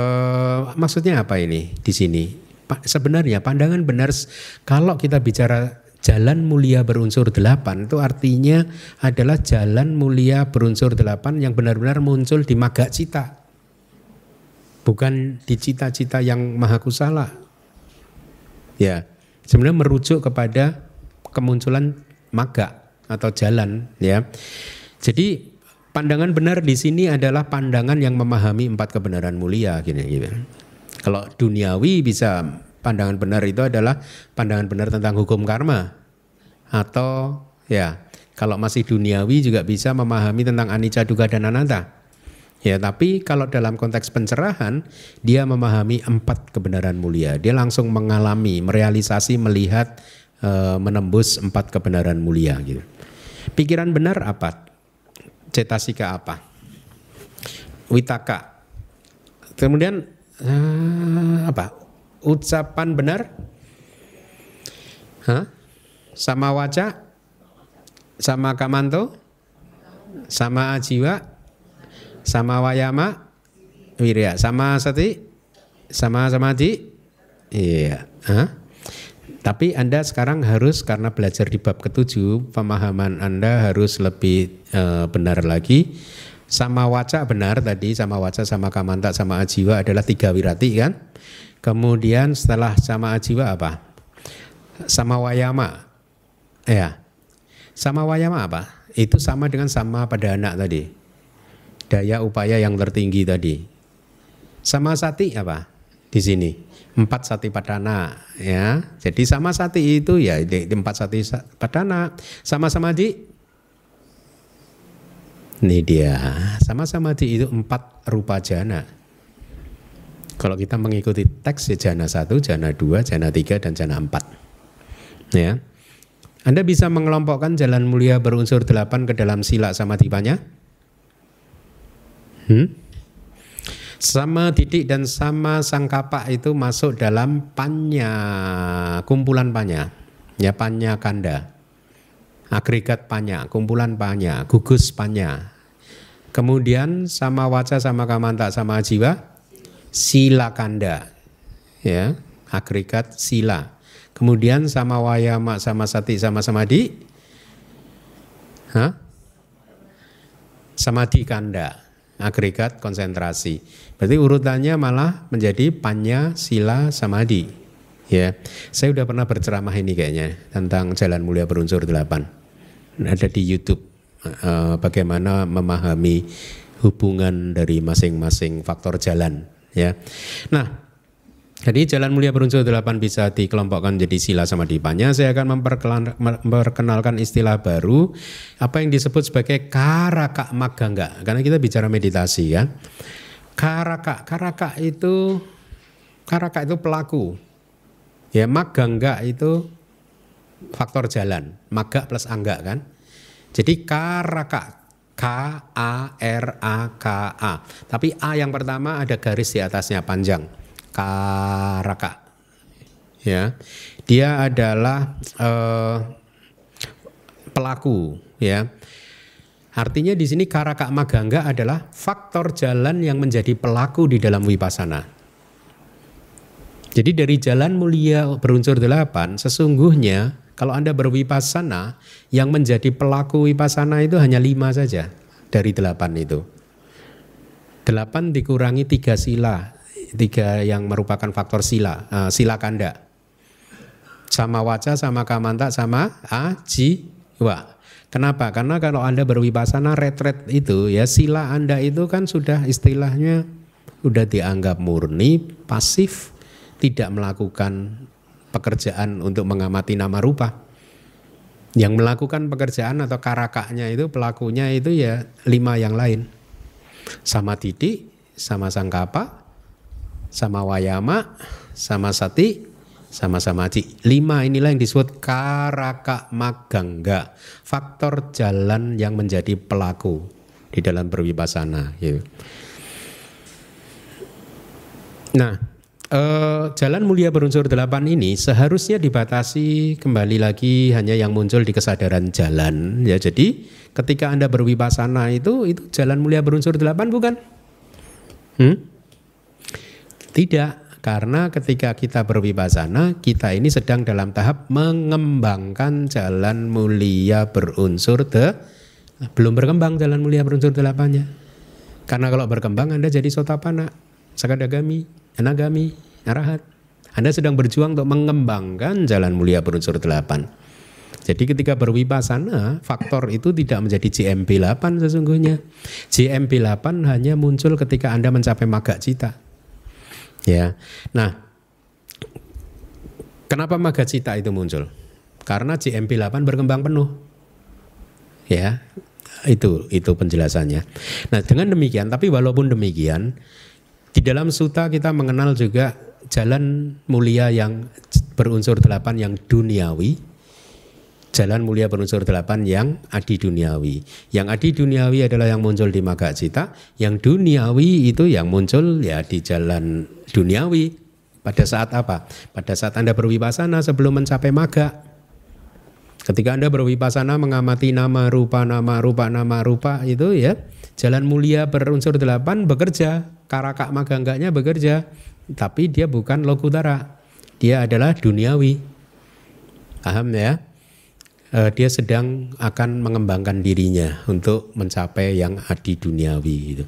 maksudnya apa ini di sini? sebenarnya pandangan benar kalau kita bicara jalan mulia berunsur delapan itu artinya adalah jalan mulia berunsur delapan yang benar-benar muncul di maga cita. Bukan di cita-cita yang maha kusala. Ya, sebenarnya merujuk kepada kemunculan maga atau jalan ya. Jadi pandangan benar di sini adalah pandangan yang memahami empat kebenaran mulia gini gitu. Kalau duniawi bisa pandangan benar itu adalah pandangan benar tentang hukum karma atau ya kalau masih duniawi juga bisa memahami tentang anicca duga dan anatta. Ya, tapi kalau dalam konteks pencerahan, dia memahami empat kebenaran mulia. Dia langsung mengalami, merealisasi, melihat, e, menembus empat kebenaran mulia gitu. Pikiran benar apa? Cetasika apa? Witaka. Kemudian e, apa? Ucapan benar? Hah? Sama waca? Sama kamanto? Sama ajiwa? sama wayama wirya sama sati sama samadhi iya Hah? Tapi anda sekarang harus karena belajar di bab ketujuh pemahaman anda harus lebih e, benar lagi. Sama waca benar tadi sama waca sama kamanta sama ajiwa adalah tiga wirati kan? Kemudian setelah sama ajiwa apa? Sama wayama. Ya. Sama wayama apa? Itu sama dengan sama pada anak tadi. Daya upaya yang tertinggi tadi. Sama sati apa? Di sini empat sati padana ya. Jadi sama sati itu ya di, empat sati padana. Sama-sama di ini dia sama-sama di itu empat rupa jana. Kalau kita mengikuti teks ya jana satu, jana dua, jana tiga dan jana empat. Ya. Anda bisa mengelompokkan jalan mulia berunsur delapan ke dalam sila sama tipanya? Hmm? Sama didik dan sama sangkapa itu masuk dalam panya, kumpulan panya. Ya panya kanda. Agregat panya, kumpulan panya, gugus panya. Kemudian sama waca, sama kamanta, sama jiwa, sila kanda. Ya, agregat sila. Kemudian sama wayama, sama sati, sama samadhi. Hah? Samadhi kanda agregat konsentrasi. Berarti urutannya malah menjadi panya sila samadhi. Ya, saya udah pernah berceramah ini kayaknya tentang jalan mulia berunsur delapan. Ada di YouTube uh, bagaimana memahami hubungan dari masing-masing faktor jalan. Ya, nah jadi jalan mulia berunsur delapan bisa dikelompokkan jadi sila sama dipanya. Saya akan memperkenalkan istilah baru apa yang disebut sebagai karaka magangga. Karena kita bicara meditasi ya. Karaka, karaka itu karaka itu pelaku. Ya magangga itu faktor jalan. Maga plus angga kan. Jadi karaka K A R A K A. Tapi A yang pertama ada garis di atasnya panjang karaka. Ya, dia adalah uh, pelaku. Ya, artinya di sini karaka magangga adalah faktor jalan yang menjadi pelaku di dalam wipasana. Jadi dari jalan mulia berunsur delapan, sesungguhnya kalau Anda berwipasana, yang menjadi pelaku wipasana itu hanya lima saja dari delapan itu. Delapan dikurangi tiga sila, tiga yang merupakan faktor sila, uh, sila kanda. Sama waca, sama kamanta, sama ajiwa. Kenapa? Karena kalau Anda berwipasana retret itu ya sila Anda itu kan sudah istilahnya sudah dianggap murni, pasif, tidak melakukan pekerjaan untuk mengamati nama rupa. Yang melakukan pekerjaan atau karakaknya itu pelakunya itu ya lima yang lain. Sama titik, sama sangkapa, sama wayama, sama sati, sama-sama ci. Lima inilah yang disebut karaka magangga, faktor jalan yang menjadi pelaku di dalam berwipasana. Gitu. Nah, eh, jalan mulia berunsur delapan ini seharusnya dibatasi kembali lagi hanya yang muncul di kesadaran jalan. Ya, jadi ketika anda berwipasana itu itu jalan mulia berunsur delapan bukan? Hmm? Tidak. Karena ketika kita berwibasana, kita ini sedang dalam tahap mengembangkan jalan mulia berunsur de belum berkembang jalan mulia berunsur delapannya. Karena kalau berkembang Anda jadi sotapana, sakadagami, anagami, arahat. Anda sedang berjuang untuk mengembangkan jalan mulia berunsur delapan. Jadi ketika berwipasana, faktor itu tidak menjadi GMP 8 sesungguhnya. GMP 8 hanya muncul ketika Anda mencapai maga cita. Ya. Nah, kenapa Magacita itu muncul? Karena GMP 8 berkembang penuh. Ya. Itu itu penjelasannya. Nah, dengan demikian tapi walaupun demikian di dalam suta kita mengenal juga jalan mulia yang berunsur delapan yang duniawi, jalan mulia berunsur delapan yang adi duniawi. Yang adi duniawi adalah yang muncul di maga cita, yang duniawi itu yang muncul ya di jalan duniawi. Pada saat apa? Pada saat Anda berwipasana sebelum mencapai maga. Ketika Anda berwipasana mengamati nama rupa nama rupa nama rupa itu ya jalan mulia berunsur delapan bekerja karakak maga enggaknya bekerja tapi dia bukan lokutara dia adalah duniawi paham ya e, dia sedang akan mengembangkan dirinya untuk mencapai yang adi duniawi itu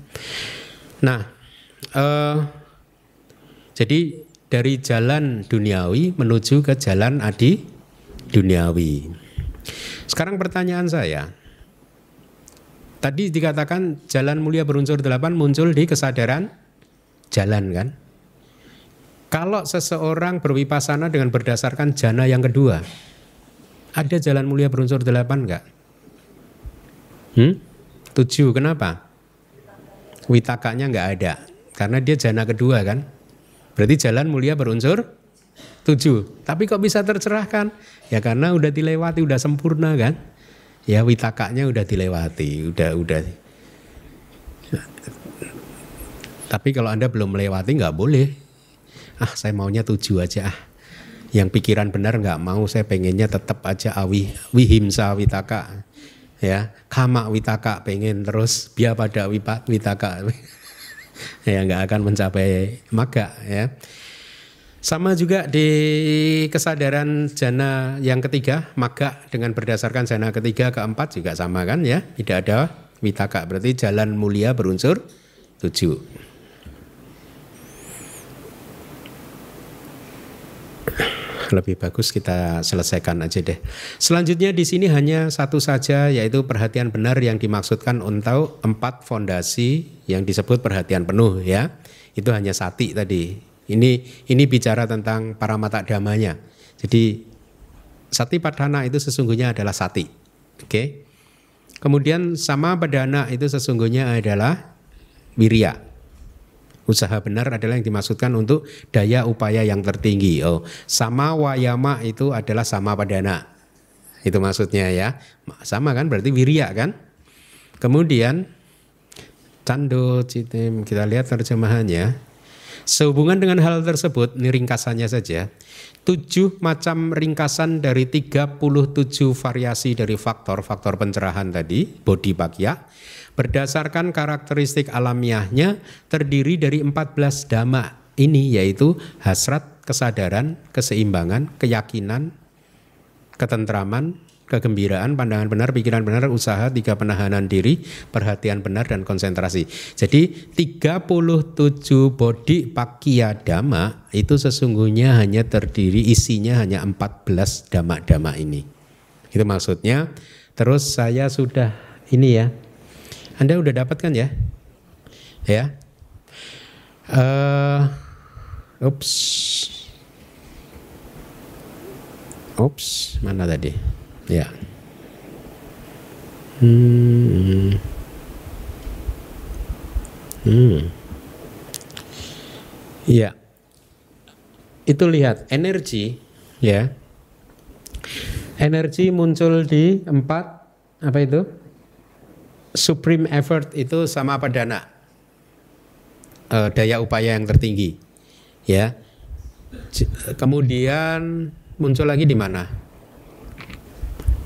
nah e, jadi dari jalan duniawi menuju ke jalan adi duniawi. Sekarang pertanyaan saya. Tadi dikatakan jalan mulia berunsur delapan muncul di kesadaran jalan kan? Kalau seseorang berwipasana dengan berdasarkan jana yang kedua, ada jalan mulia berunsur delapan enggak? Hmm? Tujuh, kenapa? Witakanya enggak ada, karena dia jana kedua kan? Berarti jalan mulia berunsur tujuh. Tapi kok bisa tercerahkan? Ya karena udah dilewati, udah sempurna kan? Ya witakanya udah dilewati, udah udah. Tapi kalau anda belum melewati nggak boleh. Ah saya maunya tujuh aja ah. Yang pikiran benar nggak mau, saya pengennya tetap aja awi wihimsa witaka. Ya, kama witaka pengen terus biar pada witaka. ya nggak akan mencapai maga ya. Sama juga di kesadaran jana yang ketiga, maga dengan berdasarkan jana ketiga keempat juga sama kan ya, tidak ada witaka berarti jalan mulia berunsur tujuh. Lebih bagus kita selesaikan aja deh. Selanjutnya di sini hanya satu saja yaitu perhatian benar yang dimaksudkan untuk empat fondasi yang disebut perhatian penuh ya. Itu hanya sati tadi. Ini ini bicara tentang para mata damanya. Jadi sati padana itu sesungguhnya adalah sati. Oke. Okay? Kemudian sama padana itu sesungguhnya adalah wirya. Usaha benar adalah yang dimaksudkan untuk daya upaya yang tertinggi. Oh, sama wayama itu adalah sama padana. Itu maksudnya ya. Sama kan berarti wirya kan? Kemudian cando citim kita lihat terjemahannya. Sehubungan dengan hal tersebut, ini ringkasannya saja. Tujuh macam ringkasan dari 37 variasi dari faktor-faktor pencerahan tadi, body pakya berdasarkan karakteristik alamiahnya terdiri dari 14 dhamma ini yaitu hasrat, kesadaran, keseimbangan, keyakinan, ketentraman, kegembiraan, pandangan benar, pikiran benar, usaha, tiga penahanan diri, perhatian benar dan konsentrasi. Jadi 37 bodi pakia dhamma itu sesungguhnya hanya terdiri isinya hanya 14 dhamma-dhamma ini. Itu maksudnya. Terus saya sudah ini ya anda udah dapat kan ya? Ya. Uh, ups. Ups, mana tadi? Ya. Hmm. Hmm. Iya. itu lihat energi ya. Energi muncul di empat apa itu? Supreme effort itu sama apa dana? Eh, daya upaya yang tertinggi. Ya. Kemudian muncul lagi di mana?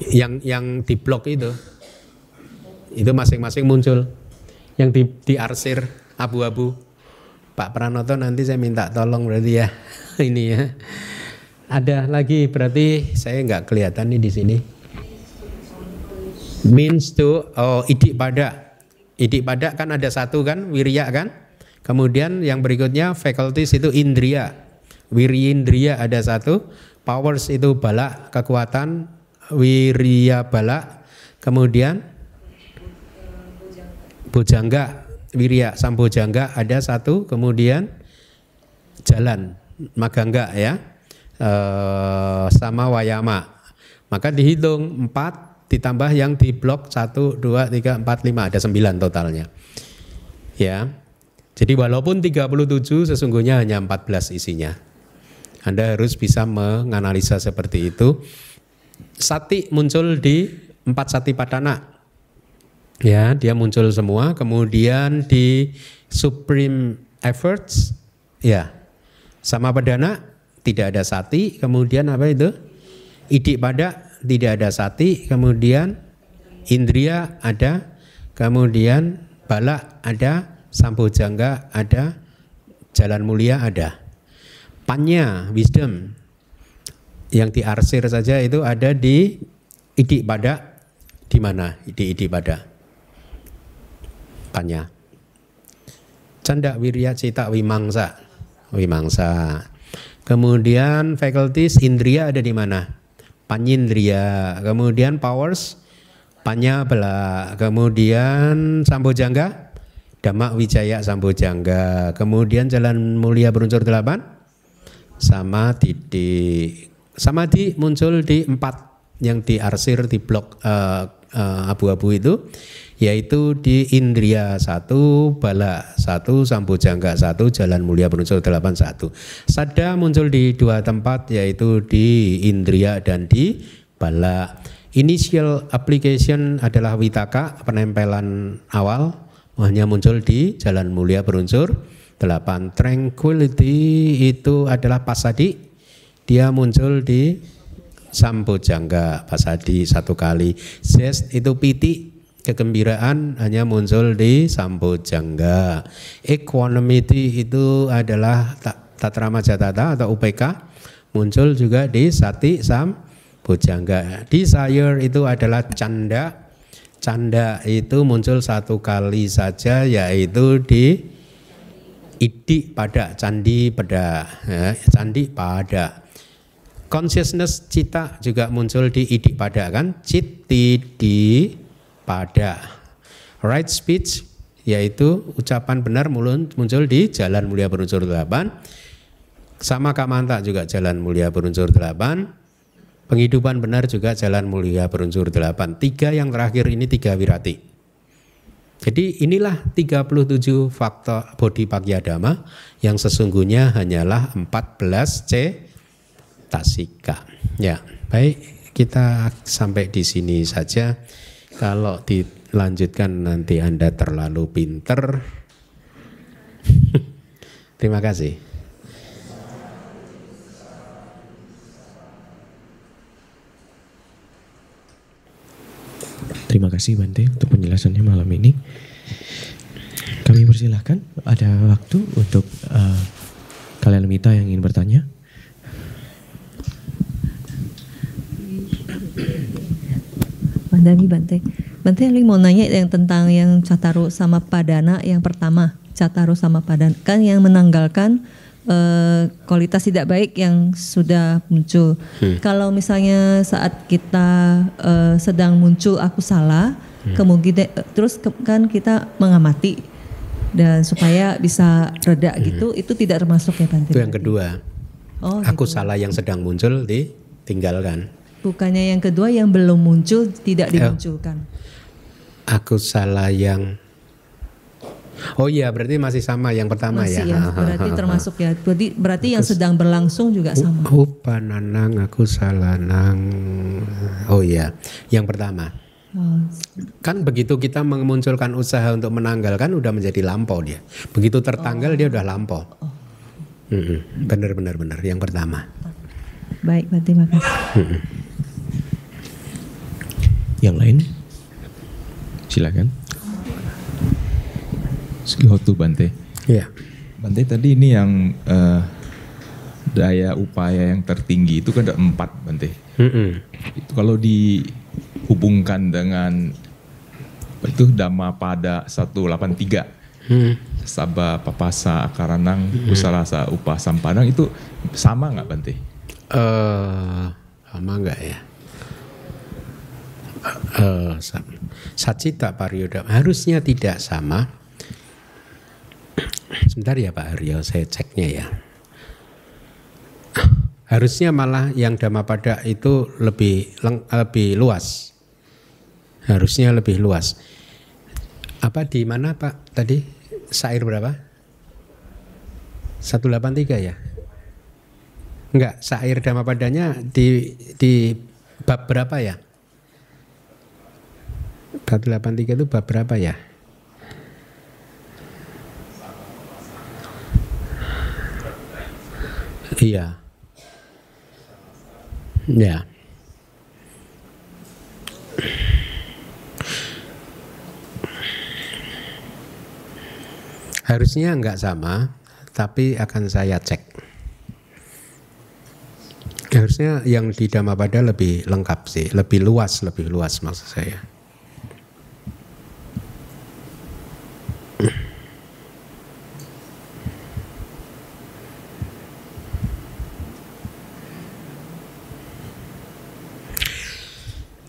Yang yang di blok itu. Itu masing-masing muncul. Yang di diarsir abu-abu. Pak Pranoto nanti saya minta tolong berarti ya. Ini ya. Ada lagi berarti saya nggak kelihatan nih di sini. Means to oh idik pada. Idik pada kan ada satu kan wirya kan. Kemudian yang berikutnya faculties itu indria. Wirindria ada satu. Powers itu bala kekuatan. Wirya bala. Kemudian bojangga wirya sambojangga ada satu kemudian jalan magangga ya eh, sama wayama maka dihitung empat ditambah yang di blok satu dua tiga empat lima ada sembilan totalnya ya jadi walaupun 37 sesungguhnya hanya 14 isinya anda harus bisa menganalisa seperti itu sati muncul di empat sati padana Ya, dia muncul semua. Kemudian di Supreme Efforts, ya, sama pedana tidak ada sati. Kemudian apa itu? Idik pada tidak ada sati. Kemudian Indria ada. Kemudian Bala ada. Sambojangga ada. Jalan mulia ada. Panya, wisdom, yang diarsir saja itu ada di idik pada di mana? Di idik pada panya. Canda wirya cita wimangsa. Wimangsa. Kemudian faculties indria ada di mana? Panyindria. Kemudian powers panya bela. Kemudian sambojangga Dhamma Wijaya Sambojangga. Kemudian jalan mulia berunsur delapan sama titik. Samadhi muncul di empat yang diarsir di blok eh, eh, abu-abu itu yaitu di Indria satu, Bala satu, Sambojangga satu, Jalan Mulia berunsur delapan satu. Sada muncul di dua tempat yaitu di Indria dan di Bala. Initial application adalah Witaka, penempelan awal hanya muncul di Jalan Mulia berunsur delapan. Tranquility itu adalah pasadi, dia muncul di Sambojangga pasadi satu kali. Zest itu piti, kegembiraan hanya muncul di Sambojangga. Equanimity itu adalah Tatrama Jatata atau UPK muncul juga di Sati Sambojangga. Desire itu adalah canda. Canda itu muncul satu kali saja yaitu di Idi pada candi pada ya, candi pada consciousness cita juga muncul di idi pada kan? Citi di pada. Right speech yaitu ucapan benar muncul di jalan mulia berunsur delapan. Sama kamanta juga jalan mulia berunsur delapan. Penghidupan benar juga jalan mulia berunsur delapan. Tiga yang terakhir ini tiga wirati. Jadi inilah 37 faktor bodi pakyadama yang sesungguhnya hanyalah 14 C tasika. Ya, baik kita sampai di sini saja. Kalau dilanjutkan nanti Anda terlalu pinter. Terima kasih. Terima kasih Bante untuk penjelasannya malam ini. Kami persilahkan ada waktu untuk uh, kalian mita yang ingin bertanya. Mandani Bante. Bante yang mau nanya yang tentang yang Cataru sama Padana yang pertama. Cataru sama Padana kan yang menanggalkan eh, kualitas tidak baik yang sudah muncul. Kalau misalnya saat kita eh, sedang muncul aku salah, kemudian terus ke- kan kita mengamati dan supaya bisa reda gitu, itu tidak termasuk ya Bante. Itu yang kedua. Oh, Aku gitu. salah yang sedang muncul ditinggalkan. Bukannya yang kedua yang belum muncul tidak Ya. dimunculkan. Aku salah yang Oh iya, berarti masih sama yang pertama Masih ya. ya, berarti termasuk ya. Berarti berarti yang sedang berlangsung juga sama. Upananang aku salanang. Oh iya, yang pertama. Oh, Kan begitu kita memunculkan usaha untuk menanggalkan udah menjadi lampau dia. Begitu tertanggal dia udah lampau. Mm-mm. Benar benar benar. Yang pertama. baik, berarti makasih. Yang lain? Silakan. Skihotu Bante. Iya. Bante tadi ini yang eh, daya upaya yang tertinggi itu kan ada empat Bante. Mm-mm. Itu kalau dihubungkan dengan itu Dhamma pada 183 Hmm. Sabah Papasa Akaranang Usalasa Upah Sampanang itu sama nggak Bante? Eh, sama enggak ya? Eh. Sacita pariyodam harusnya tidak sama. Sebentar ya Pak Aryo, saya ceknya ya. Harusnya malah yang Dhammapada itu lebih leng- lebih luas. Harusnya lebih luas. Apa di mana Pak tadi? Sair berapa? 183 ya? Enggak, sair Dhammapadanya di di bab berapa ya? 183 itu bab berapa ya? Iya. Ya. Harusnya enggak sama, tapi akan saya cek. Harusnya yang di Dhammapada lebih lengkap sih, lebih luas, lebih luas maksud saya.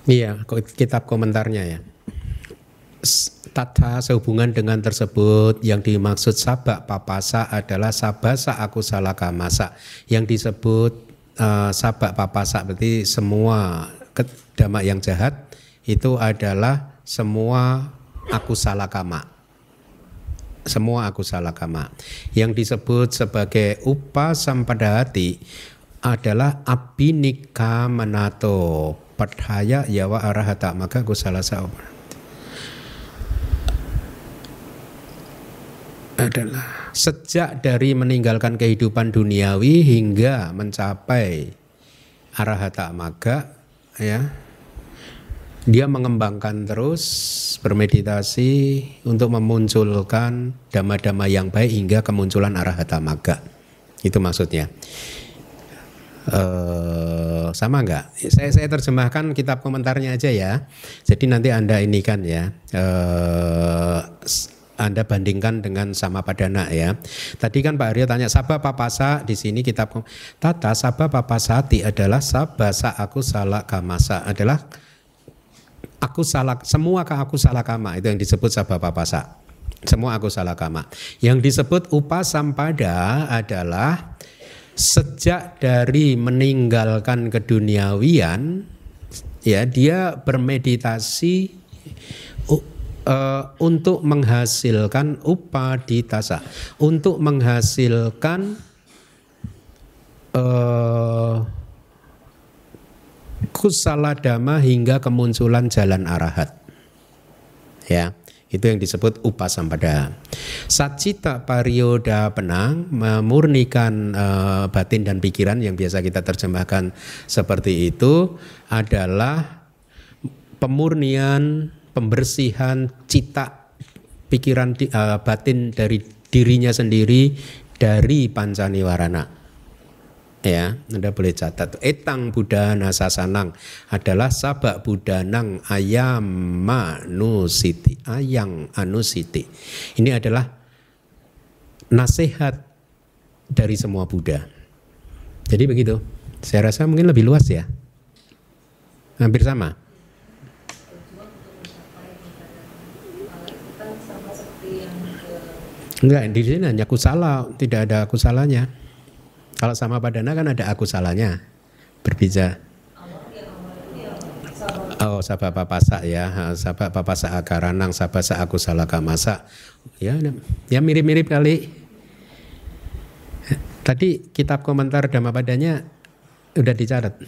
Iya, kitab komentarnya ya. Tata sehubungan dengan tersebut yang dimaksud sabak papasa adalah sabasa aku salah kamasa. Yang disebut eh, sabak papasa berarti semua kedama yang jahat itu adalah semua aku salah kama. Semua aku salah kama. Yang disebut sebagai upa sampadati adalah abinika manato padhaya yawa arahata maka kusala saupana. adalah sejak dari meninggalkan kehidupan duniawi hingga mencapai arahata maga ya dia mengembangkan terus bermeditasi untuk memunculkan dhamma-dhamma yang baik hingga kemunculan arahata maga itu maksudnya sama enggak? Saya saya terjemahkan kitab komentarnya aja ya. Jadi nanti anda ini kan ya. eh anda bandingkan dengan sama padana ya. Tadi kan Pak Aryo tanya sabah papasa di sini kitab tata sabah papasati adalah sabasa aku salah kamasa adalah aku salah semua ke aku salah kama itu yang disebut sabah papasa. Semua aku salah kama. Yang disebut upasampada adalah sejak dari meninggalkan keduniawian ya dia bermeditasi u- eh, untuk menghasilkan upaditasa untuk menghasilkan eh, kusala dhamma hingga kemunculan jalan arahat. Ya itu yang disebut upasampada sacita parioda penang memurnikan eh, batin dan pikiran yang biasa kita terjemahkan seperti itu adalah pemurnian pembersihan cita pikiran eh, batin dari dirinya sendiri dari pancaniwarana ya anda boleh catat. Etang budana sasanang adalah sabak budanang ayam manusiti. Ayang anusiti. Ini adalah nasihat dari semua Buddha. Jadi begitu. Saya rasa mungkin lebih luas ya. Hampir sama. Enggak, di sini hanya kusala, tidak ada kusalanya. Kalau sama padana kan ada aku salahnya. Berbeda. Oh, sabak papasa ya, sabak papasa akaranang, sabak sa aku salah kamasa. Ya, ya mirip-mirip kali. Tadi kitab komentar Dhamma padanya udah dicatat.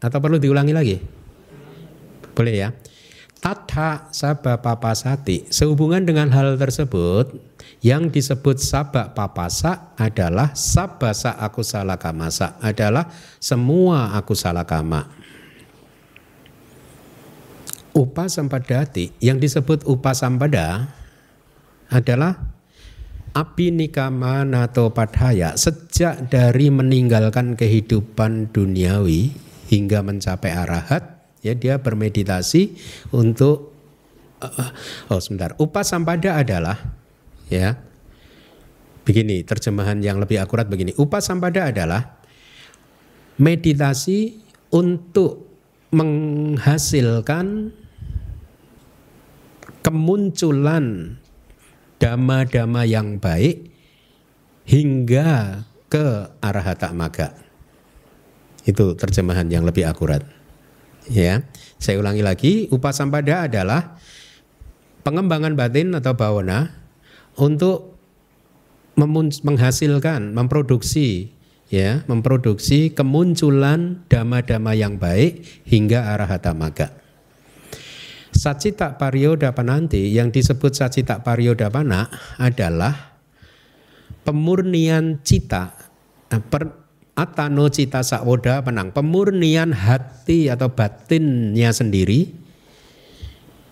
Atau perlu diulangi lagi? Boleh ya. Tata sabak papasati. Sehubungan dengan hal tersebut, yang disebut sabak papasa adalah sabasa aku salah kamasa adalah semua aku salah kama. Upasampadati yang disebut upasampada adalah nato padhaya sejak dari meninggalkan kehidupan duniawi hingga mencapai arahat ya dia bermeditasi untuk uh, oh sebentar upasampada adalah ya begini terjemahan yang lebih akurat begini upasampada adalah meditasi untuk menghasilkan kemunculan dama-dama yang baik hingga ke arahata maga. Itu terjemahan yang lebih akurat. Ya, saya ulangi lagi, upasampada adalah pengembangan batin atau bawana untuk menghasilkan, memproduksi ya, memproduksi kemunculan dama-dama yang baik hingga arahata maga. Sacita Pariyodapana yang disebut Sacita Pariyodapana adalah pemurnian cita atano cita sawoda penang pemurnian hati atau batinnya sendiri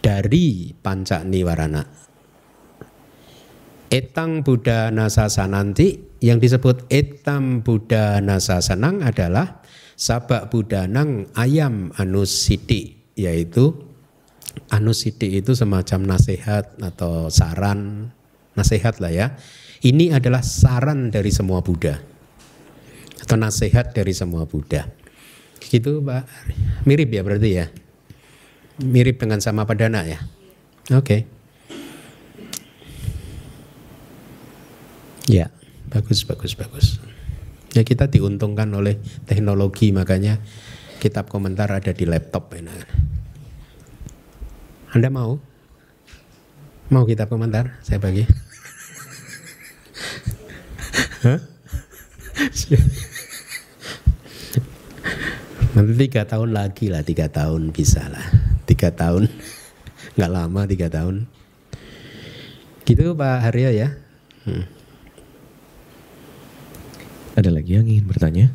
dari panca niwarana. Etang Buddha nasasananti yang disebut etam Buddha nasasanang adalah sabak budanang ayam anusiti yaitu anusiti itu semacam nasihat atau saran, nasihat lah ya. Ini adalah saran dari semua Buddha atau nasihat dari semua Buddha. Gitu Pak. Mirip ya berarti ya. Mirip dengan sama padana ya. Oke. Okay. Ya, bagus bagus bagus. Ya kita diuntungkan oleh teknologi makanya kitab komentar ada di laptop enak. Anda mau? Mau kita komentar? Saya bagi. Nanti tiga tahun lagi lah, tiga tahun bisa lah. Tiga tahun, nggak lama tiga tahun. Gitu Pak Haryo ya. Hmm. Ada lagi yang ingin bertanya?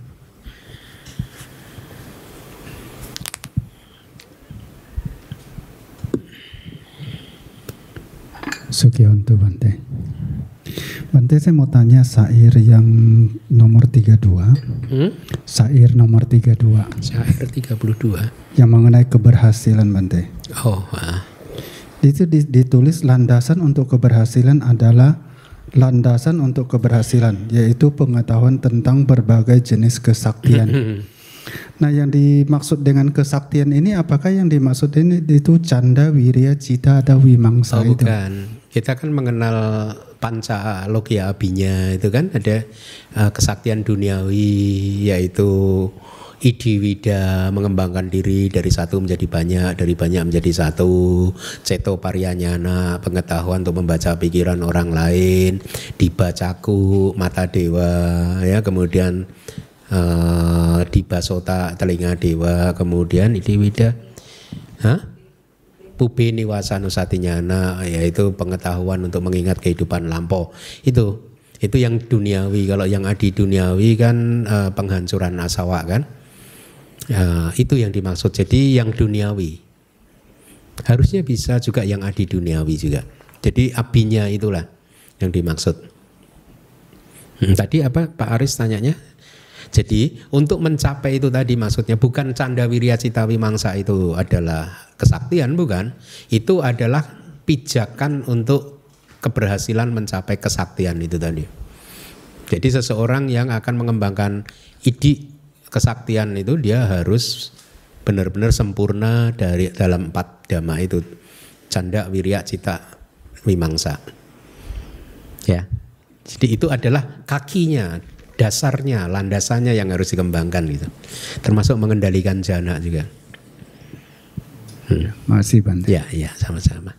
Sugionto Bante. Bante saya mau tanya sair yang nomor 32. Hmm? Sair nomor 32. Sair 32. Yang mengenai keberhasilan Bante. Oh, ah. Itu ditulis landasan untuk keberhasilan adalah landasan untuk keberhasilan yaitu pengetahuan tentang berbagai jenis kesaktian. Nah, yang dimaksud dengan kesaktian ini apakah yang dimaksud ini itu canda, wirya, cita, atau wimangsa oh, itu? Bukan kita kan mengenal panca logia abinya itu kan ada uh, kesaktian duniawi yaitu idiwida mengembangkan diri dari satu menjadi banyak dari banyak menjadi satu ceto parianyana pengetahuan untuk membaca pikiran orang lain dibacaku mata dewa ya kemudian uh, dibasota telinga dewa kemudian idiwida Hah? Pubi niwasanusatinyana yaitu pengetahuan untuk mengingat kehidupan lampau. Itu itu yang duniawi. Kalau yang adi duniawi kan uh, penghancuran asawa kan. Uh, itu yang dimaksud. Jadi yang duniawi. Harusnya bisa juga yang adi duniawi juga. Jadi apinya itulah yang dimaksud. Hmm, tadi apa Pak Aris tanyanya? Jadi untuk mencapai itu tadi maksudnya bukan canda wirya cita wimangsa itu adalah kesaktian bukan. Itu adalah pijakan untuk keberhasilan mencapai kesaktian itu tadi. Jadi seseorang yang akan mengembangkan ide kesaktian itu dia harus benar-benar sempurna dari dalam empat dhamma itu. Canda wirya cita wimangsa. Ya. Jadi itu adalah kakinya dasarnya, landasannya yang harus dikembangkan gitu. Termasuk mengendalikan jana juga. Hmm. Masih Bante. Ya, ya, sama-sama.